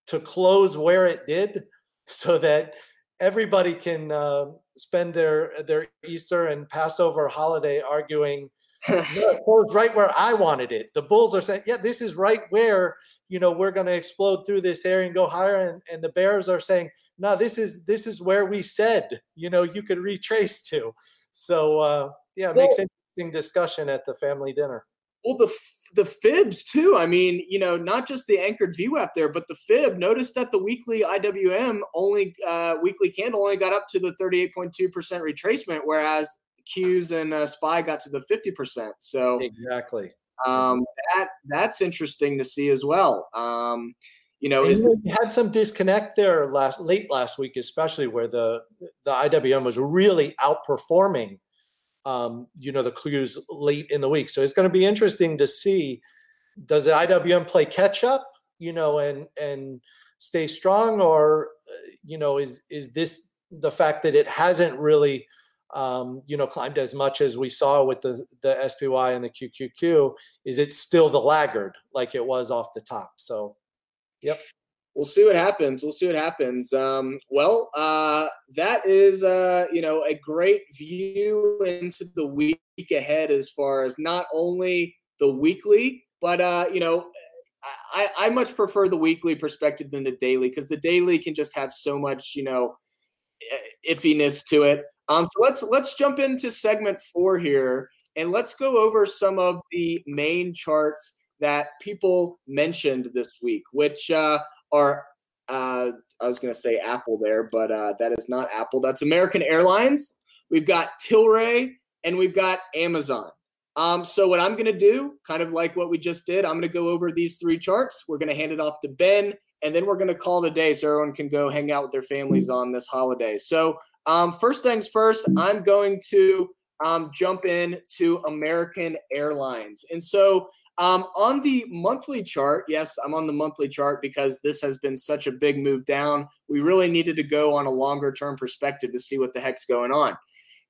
to close where it did so that everybody can uh, spend their their easter and passover holiday arguing right where i wanted it. The bulls are saying yeah this is right where you know we're going to explode through this area and go higher and, and the bears are saying no this is this is where we said you know you could retrace to. So uh yeah it well, makes interesting discussion at the family dinner. Well the the fibs too i mean you know not just the anchored VWAP there but the fib notice that the weekly iwm only uh weekly candle only got up to the 38.2% retracement whereas qs and uh, spy got to the 50% so exactly um, that that's interesting to see as well. Um, you know, is the- had some disconnect there last late last week, especially where the the IWM was really outperforming. Um, you know, the clues late in the week. So it's going to be interesting to see does the IWM play catch up, you know, and and stay strong, or uh, you know, is is this the fact that it hasn't really um, you know, climbed as much as we saw with the the SPY and the QQQ, is it still the laggard like it was off the top? So, yep. We'll see what happens. We'll see what happens. Um, well, uh, that is, uh, you know, a great view into the week ahead as far as not only the weekly, but uh, you know, I, I much prefer the weekly perspective than the daily because the daily can just have so much, you know, iffiness to it. Um, so let's let's jump into segment four here, and let's go over some of the main charts that people mentioned this week, which uh, are uh, I was going to say Apple there, but uh, that is not Apple. That's American Airlines. We've got Tilray, and we've got Amazon. Um, so what I'm going to do, kind of like what we just did, I'm going to go over these three charts. We're going to hand it off to Ben, and then we're going to call it a day so everyone can go hang out with their families on this holiday. So um, first things first, I'm going to um, jump in to American Airlines. And so um, on the monthly chart, yes, I'm on the monthly chart because this has been such a big move down. We really needed to go on a longer term perspective to see what the heck's going on.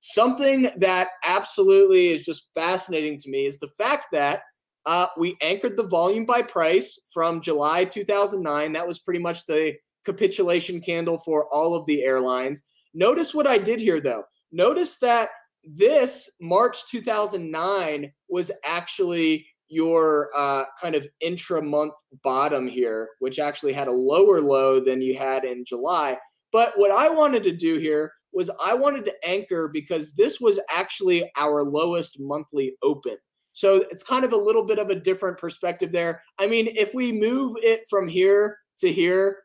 Something that absolutely is just fascinating to me is the fact that uh, we anchored the volume by price from July 2009. That was pretty much the capitulation candle for all of the airlines. Notice what I did here, though. Notice that this March 2009 was actually your uh, kind of intra month bottom here, which actually had a lower low than you had in July. But what I wanted to do here was I wanted to anchor because this was actually our lowest monthly open. So it's kind of a little bit of a different perspective there. I mean, if we move it from here to here,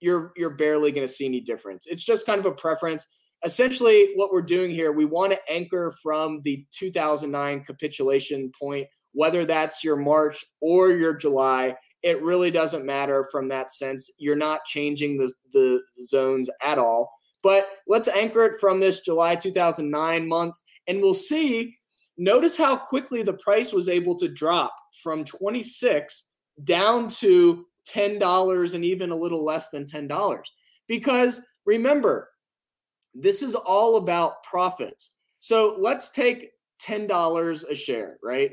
you're you're barely going to see any difference. It's just kind of a preference. Essentially, what we're doing here, we want to anchor from the 2009 capitulation point, whether that's your March or your July. It really doesn't matter from that sense. You're not changing the, the zones at all. But let's anchor it from this July 2009 month, and we'll see. Notice how quickly the price was able to drop from 26 down to $10 and even a little less than $10. Because remember, this is all about profits. So let's take $10 a share, right?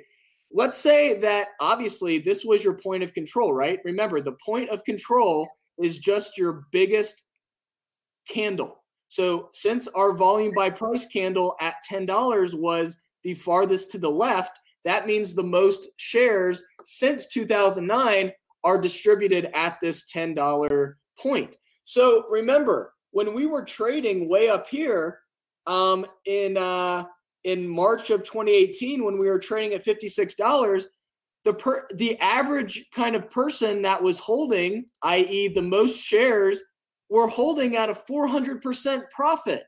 Let's say that obviously this was your point of control, right? Remember, the point of control is just your biggest candle. So since our volume by price candle at $10 was the farthest to the left, that means the most shares since 2009 are distributed at this $10 point. So remember, when we were trading way up here um, in uh, in March of 2018, when we were trading at $56, the per, the average kind of person that was holding, i.e., the most shares we're holding at a 400% profit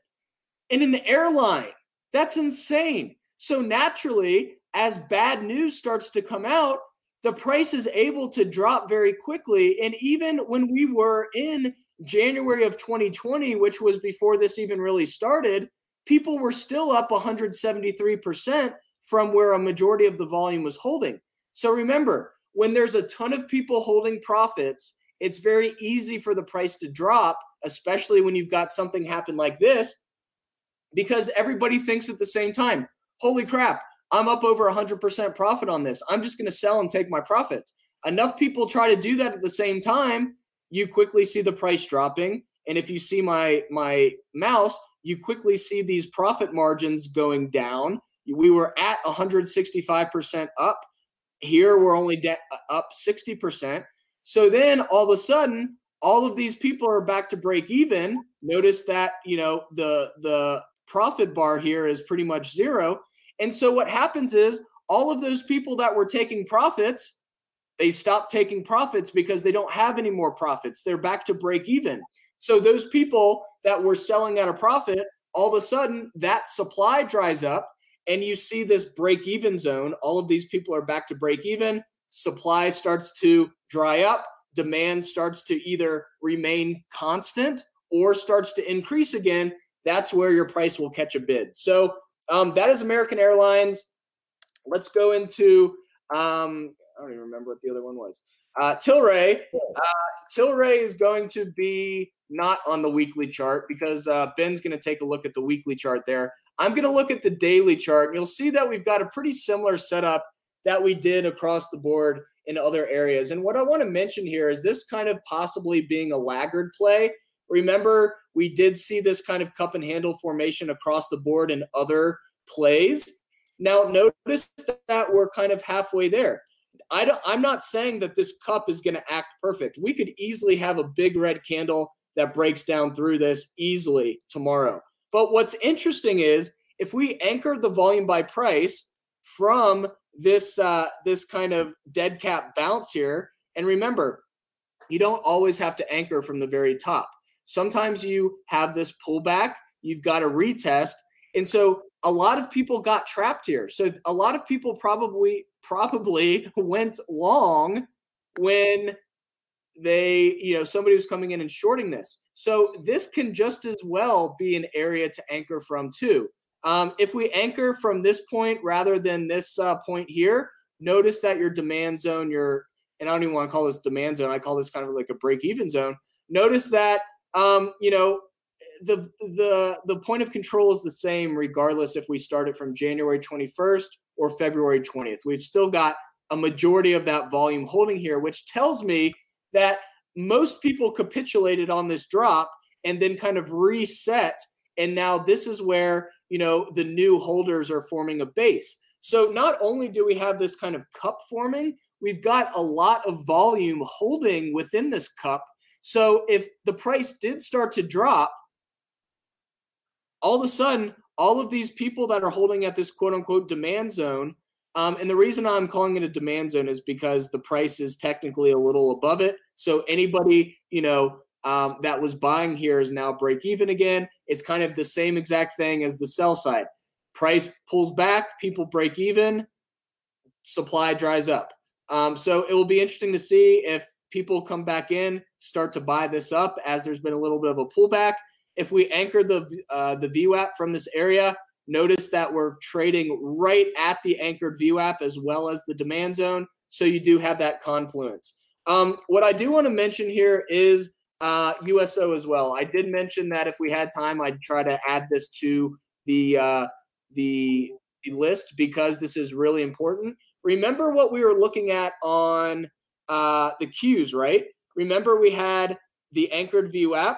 in an airline. That's insane. So naturally, as bad news starts to come out, the price is able to drop very quickly. And even when we were in January of 2020, which was before this even really started, people were still up 173% from where a majority of the volume was holding. So remember, when there's a ton of people holding profits it's very easy for the price to drop, especially when you've got something happen like this, because everybody thinks at the same time, holy crap, I'm up over 100% profit on this. I'm just going to sell and take my profits. Enough people try to do that at the same time, you quickly see the price dropping. And if you see my my mouse, you quickly see these profit margins going down. We were at 165% up. Here we're only de- uh, up 60%. So then all of a sudden, all of these people are back to break even. Notice that, you know, the the profit bar here is pretty much zero. And so what happens is all of those people that were taking profits, they stop taking profits because they don't have any more profits. They're back to break even. So those people that were selling at a profit, all of a sudden that supply dries up and you see this break even zone. All of these people are back to break even supply starts to dry up, demand starts to either remain constant or starts to increase again, that's where your price will catch a bid. So um, that is American Airlines. Let's go into, um, I don't even remember what the other one was. Uh, Tilray. Uh, Tilray is going to be not on the weekly chart because uh, Ben's going to take a look at the weekly chart there. I'm going to look at the daily chart, and you'll see that we've got a pretty similar setup that we did across the board in other areas. And what I want to mention here is this kind of possibly being a laggard play. Remember, we did see this kind of cup and handle formation across the board in other plays. Now, notice that we're kind of halfway there. I don't, I'm not saying that this cup is going to act perfect. We could easily have a big red candle that breaks down through this easily tomorrow. But what's interesting is if we anchor the volume by price from this uh, this kind of dead cat bounce here. And remember, you don't always have to anchor from the very top. Sometimes you have this pullback, you've got to retest. And so a lot of people got trapped here. So a lot of people probably probably went long when they, you know, somebody was coming in and shorting this. So this can just as well be an area to anchor from too. Um, if we anchor from this point rather than this uh, point here, notice that your demand zone, your and I don't even want to call this demand zone. I call this kind of like a break even zone. Notice that um, you know the the the point of control is the same regardless if we start it from January 21st or February 20th. We've still got a majority of that volume holding here, which tells me that most people capitulated on this drop and then kind of reset. And now this is where, you know, the new holders are forming a base. So not only do we have this kind of cup forming, we've got a lot of volume holding within this cup. So if the price did start to drop, all of a sudden, all of these people that are holding at this quote unquote demand zone, um, and the reason I'm calling it a demand zone is because the price is technically a little above it. So anybody, you know, um, that was buying here is now break even again. It's kind of the same exact thing as the sell side. Price pulls back, people break even, supply dries up. Um, so it will be interesting to see if people come back in, start to buy this up as there's been a little bit of a pullback. If we anchor the uh, the VWAP from this area, notice that we're trading right at the anchored VWAP as well as the demand zone. So you do have that confluence. Um, what I do want to mention here is uh, USO as well. I did mention that if we had time, I'd try to add this to the uh, the, the list because this is really important. Remember what we were looking at on uh, the Qs, right? Remember we had the anchored VWAP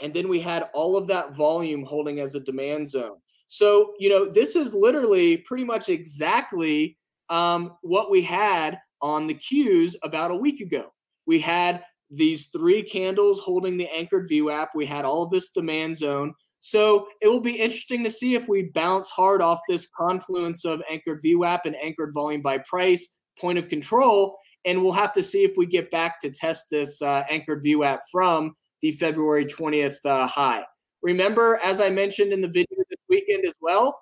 and then we had all of that volume holding as a demand zone. So, you know, this is literally pretty much exactly um, what we had on the Qs about a week ago. We had these three candles holding the anchored VWAP. We had all of this demand zone. So it will be interesting to see if we bounce hard off this confluence of anchored VWAP and anchored volume by price point of control. And we'll have to see if we get back to test this uh, anchored VWAP from the February 20th uh, high. Remember, as I mentioned in the video this weekend as well,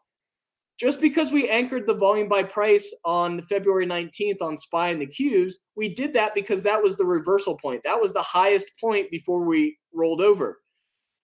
just because we anchored the volume by price on February 19th on SPY and the Qs, we did that because that was the reversal point. That was the highest point before we rolled over.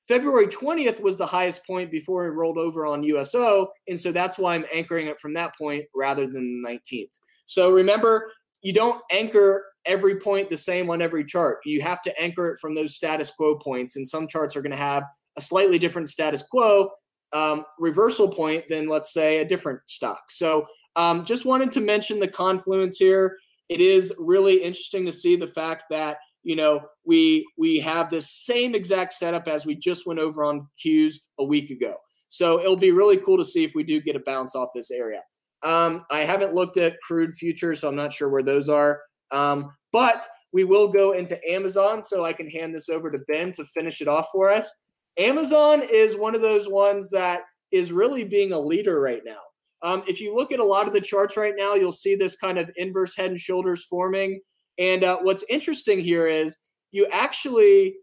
February 20th was the highest point before we rolled over on USO. And so that's why I'm anchoring it from that point rather than the 19th. So remember, you don't anchor every point the same on every chart. You have to anchor it from those status quo points. And some charts are going to have a slightly different status quo um, reversal point than, let's say, a different stock. So um, just wanted to mention the confluence here. It is really interesting to see the fact that you know we we have this same exact setup as we just went over on Qs a week ago. So it'll be really cool to see if we do get a bounce off this area. Um, I haven't looked at crude futures, so I'm not sure where those are. Um, but we will go into Amazon, so I can hand this over to Ben to finish it off for us. Amazon is one of those ones that is really being a leader right now. Um, if you look at a lot of the charts right now, you'll see this kind of inverse head and shoulders forming. And uh, what's interesting here is you actually,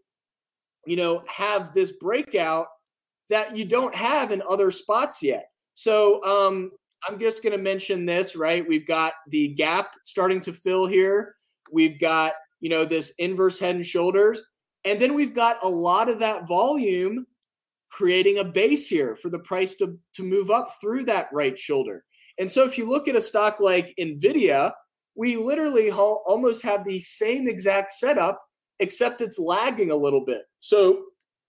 you know, have this breakout that you don't have in other spots yet. So um, I'm just going to mention this, right? We've got the gap starting to fill here. We've got, you know, this inverse head and shoulders. And then we've got a lot of that volume creating a base here for the price to, to move up through that right shoulder. And so if you look at a stock like NVIDIA, we literally ha- almost have the same exact setup, except it's lagging a little bit. So,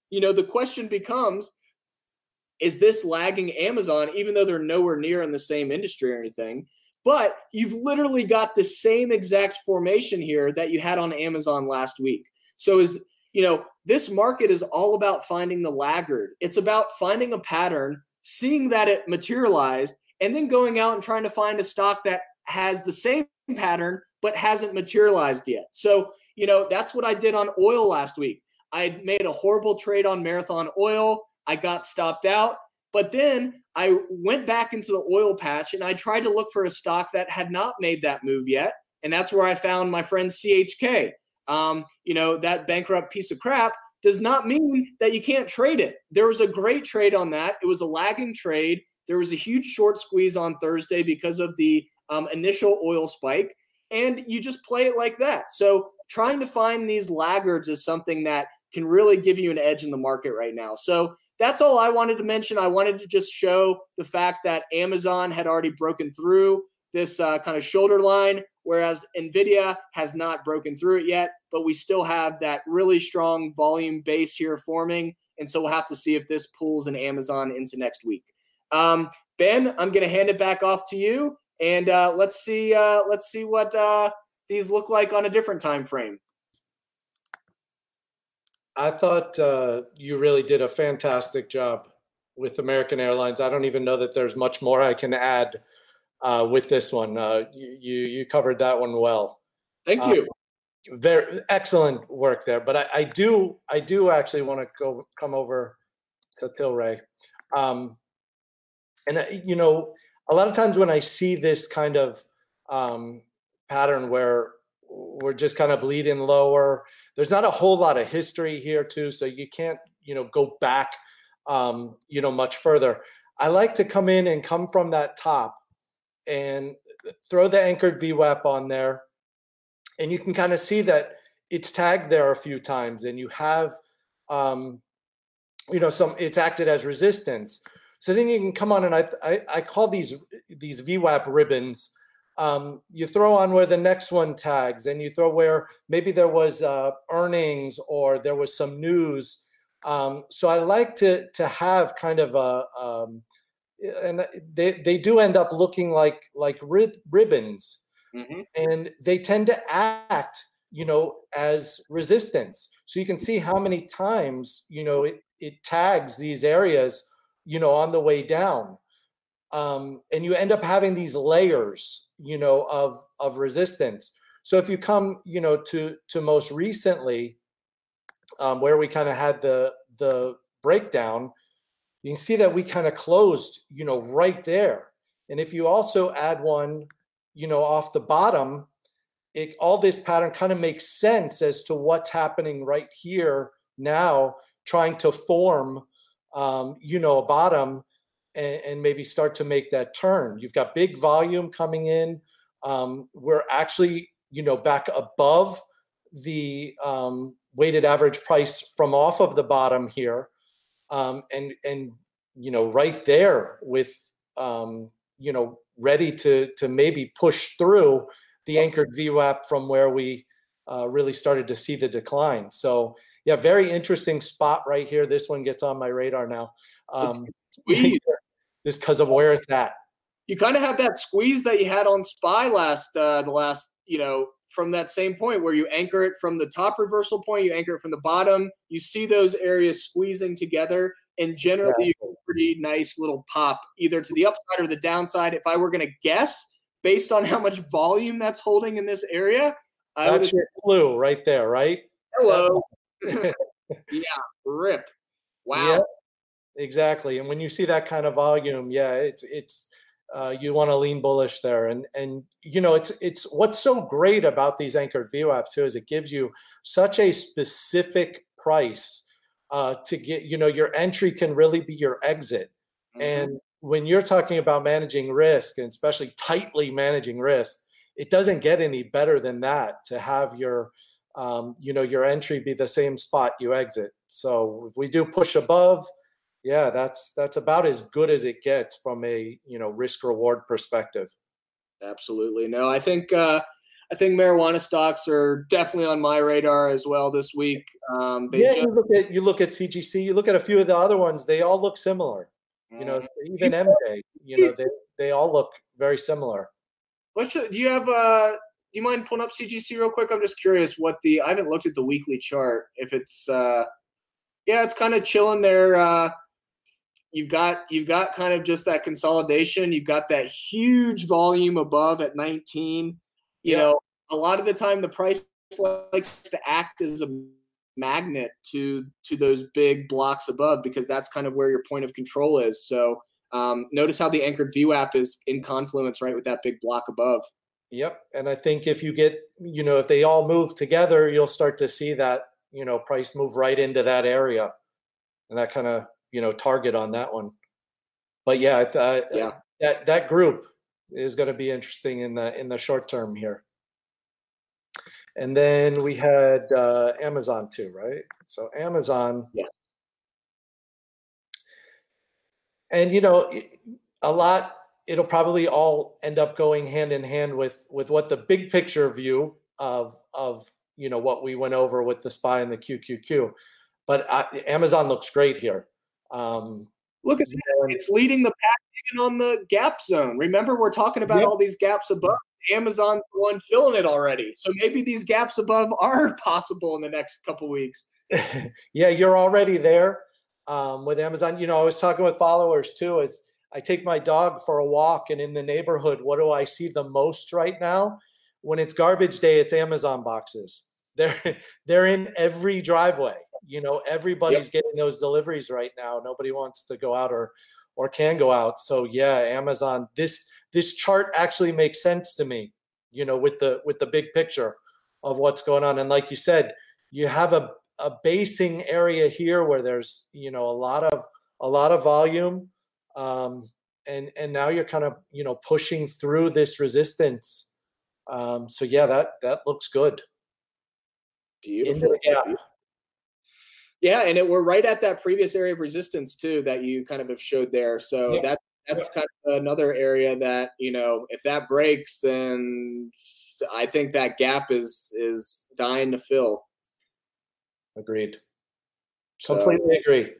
you know, the question becomes is this lagging Amazon, even though they're nowhere near in the same industry or anything? But you've literally got the same exact formation here that you had on Amazon last week. So is you know, this market is all about finding the laggard. It's about finding a pattern, seeing that it materialized, and then going out and trying to find a stock that has the same pattern but hasn't materialized yet. So, you know, that's what I did on oil last week. I made a horrible trade on Marathon Oil. I got stopped out. But then I went back into the oil patch and I tried to look for a stock that had not made that move yet. And that's where I found my friend CHK. Um, you know, that bankrupt piece of crap does not mean that you can't trade it. There was a great trade on that. It was a lagging trade. there was a huge short squeeze on Thursday because of the um, initial oil spike, and you just play it like that. So trying to find these laggards is something that can really give you an edge in the market right now. So that's all I wanted to mention. I wanted to just show the fact that Amazon had already broken through this uh, kind of shoulder line, whereas NVIDIA has not broken through it yet, but we still have that really strong volume base here forming. And so we'll have to see if this pulls an Amazon into next week. Um, ben, I'm going to hand it back off to you, and uh, let's see. Uh, let's see what uh, these look like on a different time frame. I thought uh, you really did a fantastic job with American Airlines. I don't even know that there's much more I can add uh, with this one. Uh, you you covered that one well. Thank you. very excellent work there. But I, I do I do actually want to go come over to Tilray. Um, and you know, a lot of times when I see this kind of um, pattern where we're just kind of bleeding lower, there's not a whole lot of history here too, so you can't you know go back um, you know much further. I like to come in and come from that top and throw the anchored VWAP on there, and you can kind of see that it's tagged there a few times, and you have um, you know some it's acted as resistance. So then you can come on and I, I, I call these these VWAP ribbons. Um, you throw on where the next one tags, and you throw where maybe there was uh, earnings or there was some news. Um, so I like to to have kind of a um, and they they do end up looking like like rib- ribbons, mm-hmm. and they tend to act you know as resistance. So you can see how many times you know it it tags these areas you know, on the way down. Um, and you end up having these layers, you know, of of resistance. So if you come, you know, to to most recently, um, where we kind of had the the breakdown, you can see that we kind of closed, you know, right there. And if you also add one, you know, off the bottom, it all this pattern kind of makes sense as to what's happening right here now, trying to form um, you know, a bottom and, and, maybe start to make that turn. You've got big volume coming in. Um, we're actually, you know, back above the um, weighted average price from off of the bottom here, um, and and you know, right there with um, you know, ready to to maybe push through the anchored VWAP from where we uh, really started to see the decline. So yeah, very interesting spot right here. This one gets on my radar now. Um, just because of where it's at. You kind of have that squeeze that you had on SPY last uh, the last you know from that same point where you anchor it from the top reversal point, you anchor it from the bottom. You see those areas squeezing together, and generally yeah. you get a pretty nice little pop either to the upside or the downside. If I were going to guess, based on how much volume that's holding in this area, that's your clue right there, right? Hello. yeah, rip. Wow. Yeah, exactly. And when you see that kind of volume, yeah, it's it's uh, you want to lean bullish there. And and you know, it's it's what's so great about these anchored VWAPs too is it gives you such a specific price uh, to get. You know, your entry can really be your exit. Mm-hmm. And when you're talking about managing risk, and especially tightly managing risk, it doesn't get any better than that to have your um, you know your entry be the same spot you exit so if we do push above yeah that's that's about as good as it gets from a you know risk reward perspective absolutely no i think uh I think marijuana stocks are definitely on my radar as well this week. Um, yeah, just- you look at you look at CGC, you look at a few of the other ones; they all look similar. You know, mm-hmm. even MJ, you know, they they all look very similar. What should, do you have? Uh, do you mind pulling up CGC real quick? I'm just curious what the. I haven't looked at the weekly chart. If it's, uh, yeah, it's kind of chilling there. Uh, you've got you've got kind of just that consolidation. You've got that huge volume above at 19. You yeah. know, a lot of the time the price likes to act as a magnet to to those big blocks above because that's kind of where your point of control is. So um, notice how the anchored VWAP is in confluence right with that big block above. Yep, and I think if you get, you know, if they all move together, you'll start to see that, you know, price move right into that area, and that kind of, you know, target on that one. but yeah, uh, yeah, that that group is going to be interesting in the in the short term here. And then we had uh, Amazon too, right? So Amazon, yeah. And you know, a lot. It'll probably all end up going hand in hand with with what the big picture view of of you know what we went over with the spy and the QQQ. But uh, Amazon looks great here. Um, Look at that. It's leading the pack even on the gap zone. Remember, we're talking about yep. all these gaps above. Amazon's the one filling it already. So maybe these gaps above are possible in the next couple weeks. yeah, you're already there um, with Amazon. You know, I was talking with followers too. As I take my dog for a walk, and in the neighborhood, what do I see the most right now? When it's garbage day, it's Amazon boxes. They're they're in every driveway. You know, everybody's yep. getting those deliveries right now. Nobody wants to go out or or can go out. So yeah, Amazon. This this chart actually makes sense to me. You know, with the with the big picture of what's going on. And like you said, you have a a basing area here where there's you know a lot of a lot of volume um, and and now you're kind of you know pushing through this resistance um, so yeah that that looks good beautiful yeah yeah and it, we're right at that previous area of resistance too that you kind of have showed there so yeah. that that's kind of another area that you know if that breaks then i think that gap is is dying to fill Agreed. Completely agree.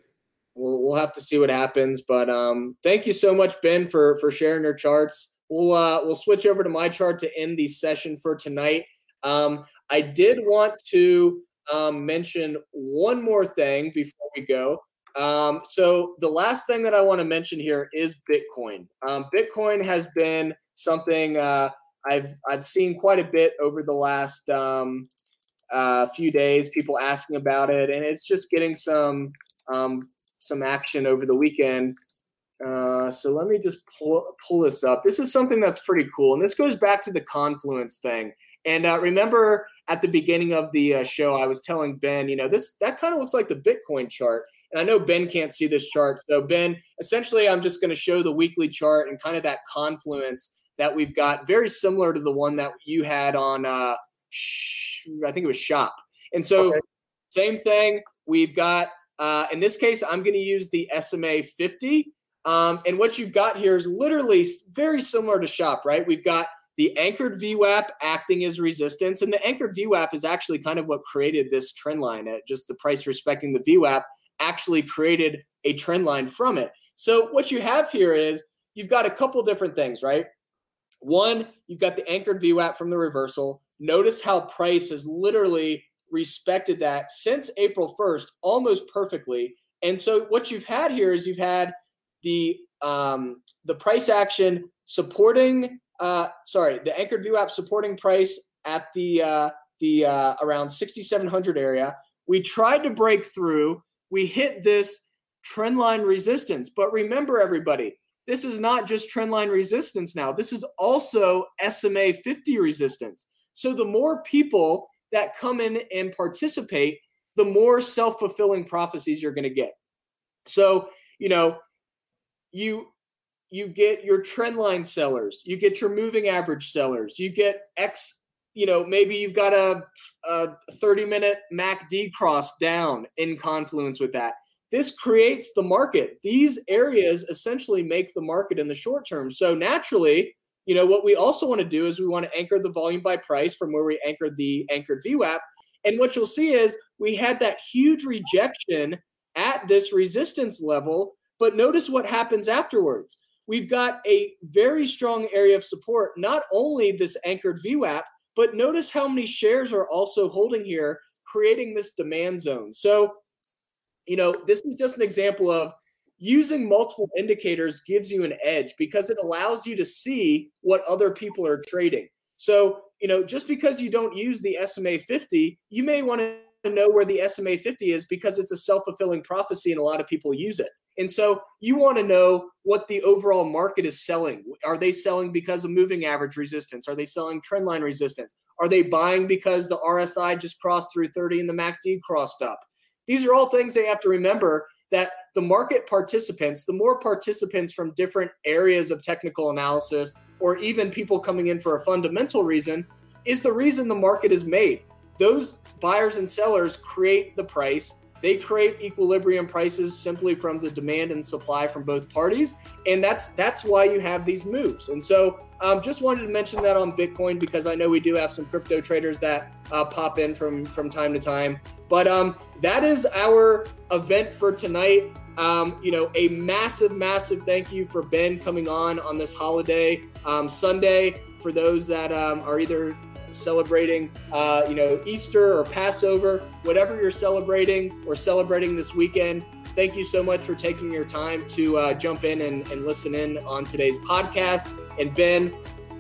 We'll, we'll have to see what happens, but um, thank you so much, Ben, for for sharing your charts. We'll uh, we'll switch over to my chart to end the session for tonight. Um, I did want to um, mention one more thing before we go. Um, so the last thing that I want to mention here is Bitcoin. Um, Bitcoin has been something uh, I've I've seen quite a bit over the last um, a few days, people asking about it, and it's just getting some um, some action over the weekend. Uh, so let me just pull pull this up. This is something that's pretty cool, and this goes back to the confluence thing. And uh, remember at the beginning of the uh, show, I was telling Ben, you know, this that kind of looks like the Bitcoin chart. And I know Ben can't see this chart, so Ben, essentially, I'm just going to show the weekly chart and kind of that confluence that we've got, very similar to the one that you had on uh, I think it was shop. And so, okay. same thing. We've got, uh, in this case, I'm going to use the SMA 50. Um, and what you've got here is literally very similar to shop, right? We've got the anchored VWAP acting as resistance. And the anchored VWAP is actually kind of what created this trend line at just the price respecting the VWAP actually created a trend line from it. So what you have here is you've got a couple different things, right? One, you've got the anchored VWAP from the reversal. Notice how price has literally respected that since April 1st almost perfectly. And so what you've had here is you've had the um, the price action supporting uh, sorry the anchored VWAP supporting price at the uh, the uh, around 6700 area. We tried to break through. We hit this trend line resistance. But remember, everybody, this is not just trend line resistance now. This is also SMA 50 resistance. So the more people that come in and participate, the more self fulfilling prophecies you're going to get. So, you know, you you get your trend line sellers, you get your moving average sellers, you get X, you know, maybe you've got a, a 30 minute MACD cross down in confluence with that. This creates the market. These areas essentially make the market in the short term. So naturally, you know, what we also want to do is we want to anchor the volume by price from where we anchored the anchored VWAP. And what you'll see is we had that huge rejection at this resistance level, but notice what happens afterwards. We've got a very strong area of support, not only this anchored VWAP, but notice how many shares are also holding here, creating this demand zone. So, you know, this is just an example of using multiple indicators gives you an edge because it allows you to see what other people are trading. So, you know, just because you don't use the SMA 50, you may want to know where the SMA 50 is because it's a self fulfilling prophecy and a lot of people use it. And so you want to know what the overall market is selling. Are they selling because of moving average resistance? Are they selling trendline resistance? Are they buying because the RSI just crossed through 30 and the MACD crossed up? These are all things they have to remember that the market participants, the more participants from different areas of technical analysis, or even people coming in for a fundamental reason, is the reason the market is made. Those buyers and sellers create the price they create equilibrium prices simply from the demand and supply from both parties, and that's that's why you have these moves. And so, um, just wanted to mention that on Bitcoin because I know we do have some crypto traders that uh, pop in from from time to time. But um, that is our event for tonight. Um, you know, a massive, massive thank you for Ben coming on on this holiday um, Sunday. For those that um, are either celebrating, uh, you know, Easter or Passover, whatever you're celebrating or celebrating this weekend. Thank you so much for taking your time to uh, jump in and, and, listen in on today's podcast. And Ben,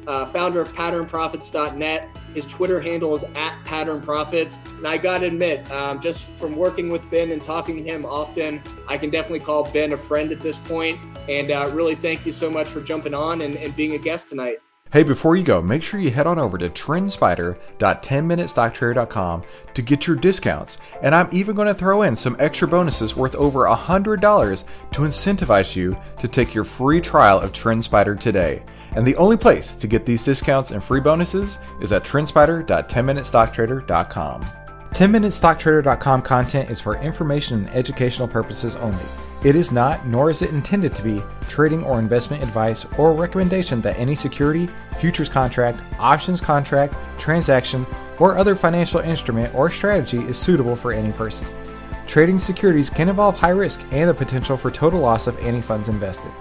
uh, founder of patternprofits.net, his Twitter handle is at patternprofits. And I got to admit, um, just from working with Ben and talking to him often, I can definitely call Ben a friend at this point. And uh, really thank you so much for jumping on and, and being a guest tonight. Hey, before you go, make sure you head on over to trendspider.10minutestocktrader.com to get your discounts. And I'm even going to throw in some extra bonuses worth over $100 to incentivize you to take your free trial of TrendSpider today. And the only place to get these discounts and free bonuses is at trendspider.10minutestocktrader.com. 10minutestocktrader.com content is for information and educational purposes only. It is not, nor is it intended to be, trading or investment advice or recommendation that any security, futures contract, options contract, transaction, or other financial instrument or strategy is suitable for any person. Trading securities can involve high risk and the potential for total loss of any funds invested.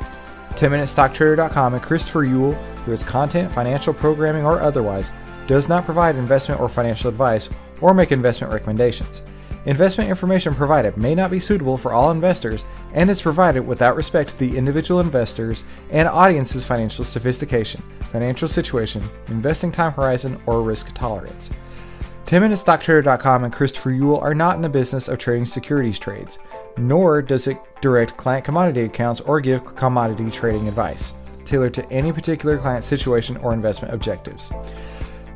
10MinuteStockTrader.com and Christopher Uhl, through its content, financial programming, or otherwise, does not provide investment or financial advice or make investment recommendations. Investment information provided may not be suitable for all investors and is provided without respect to the individual investors and audience's financial sophistication, financial situation, investing time horizon, or risk tolerance. 10MinuteStockTrader.com and Christopher Uhl are not in the business of trading securities trades, nor does it direct client commodity accounts or give commodity trading advice, tailored to any particular client situation or investment objectives.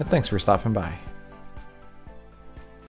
and thanks for stopping by.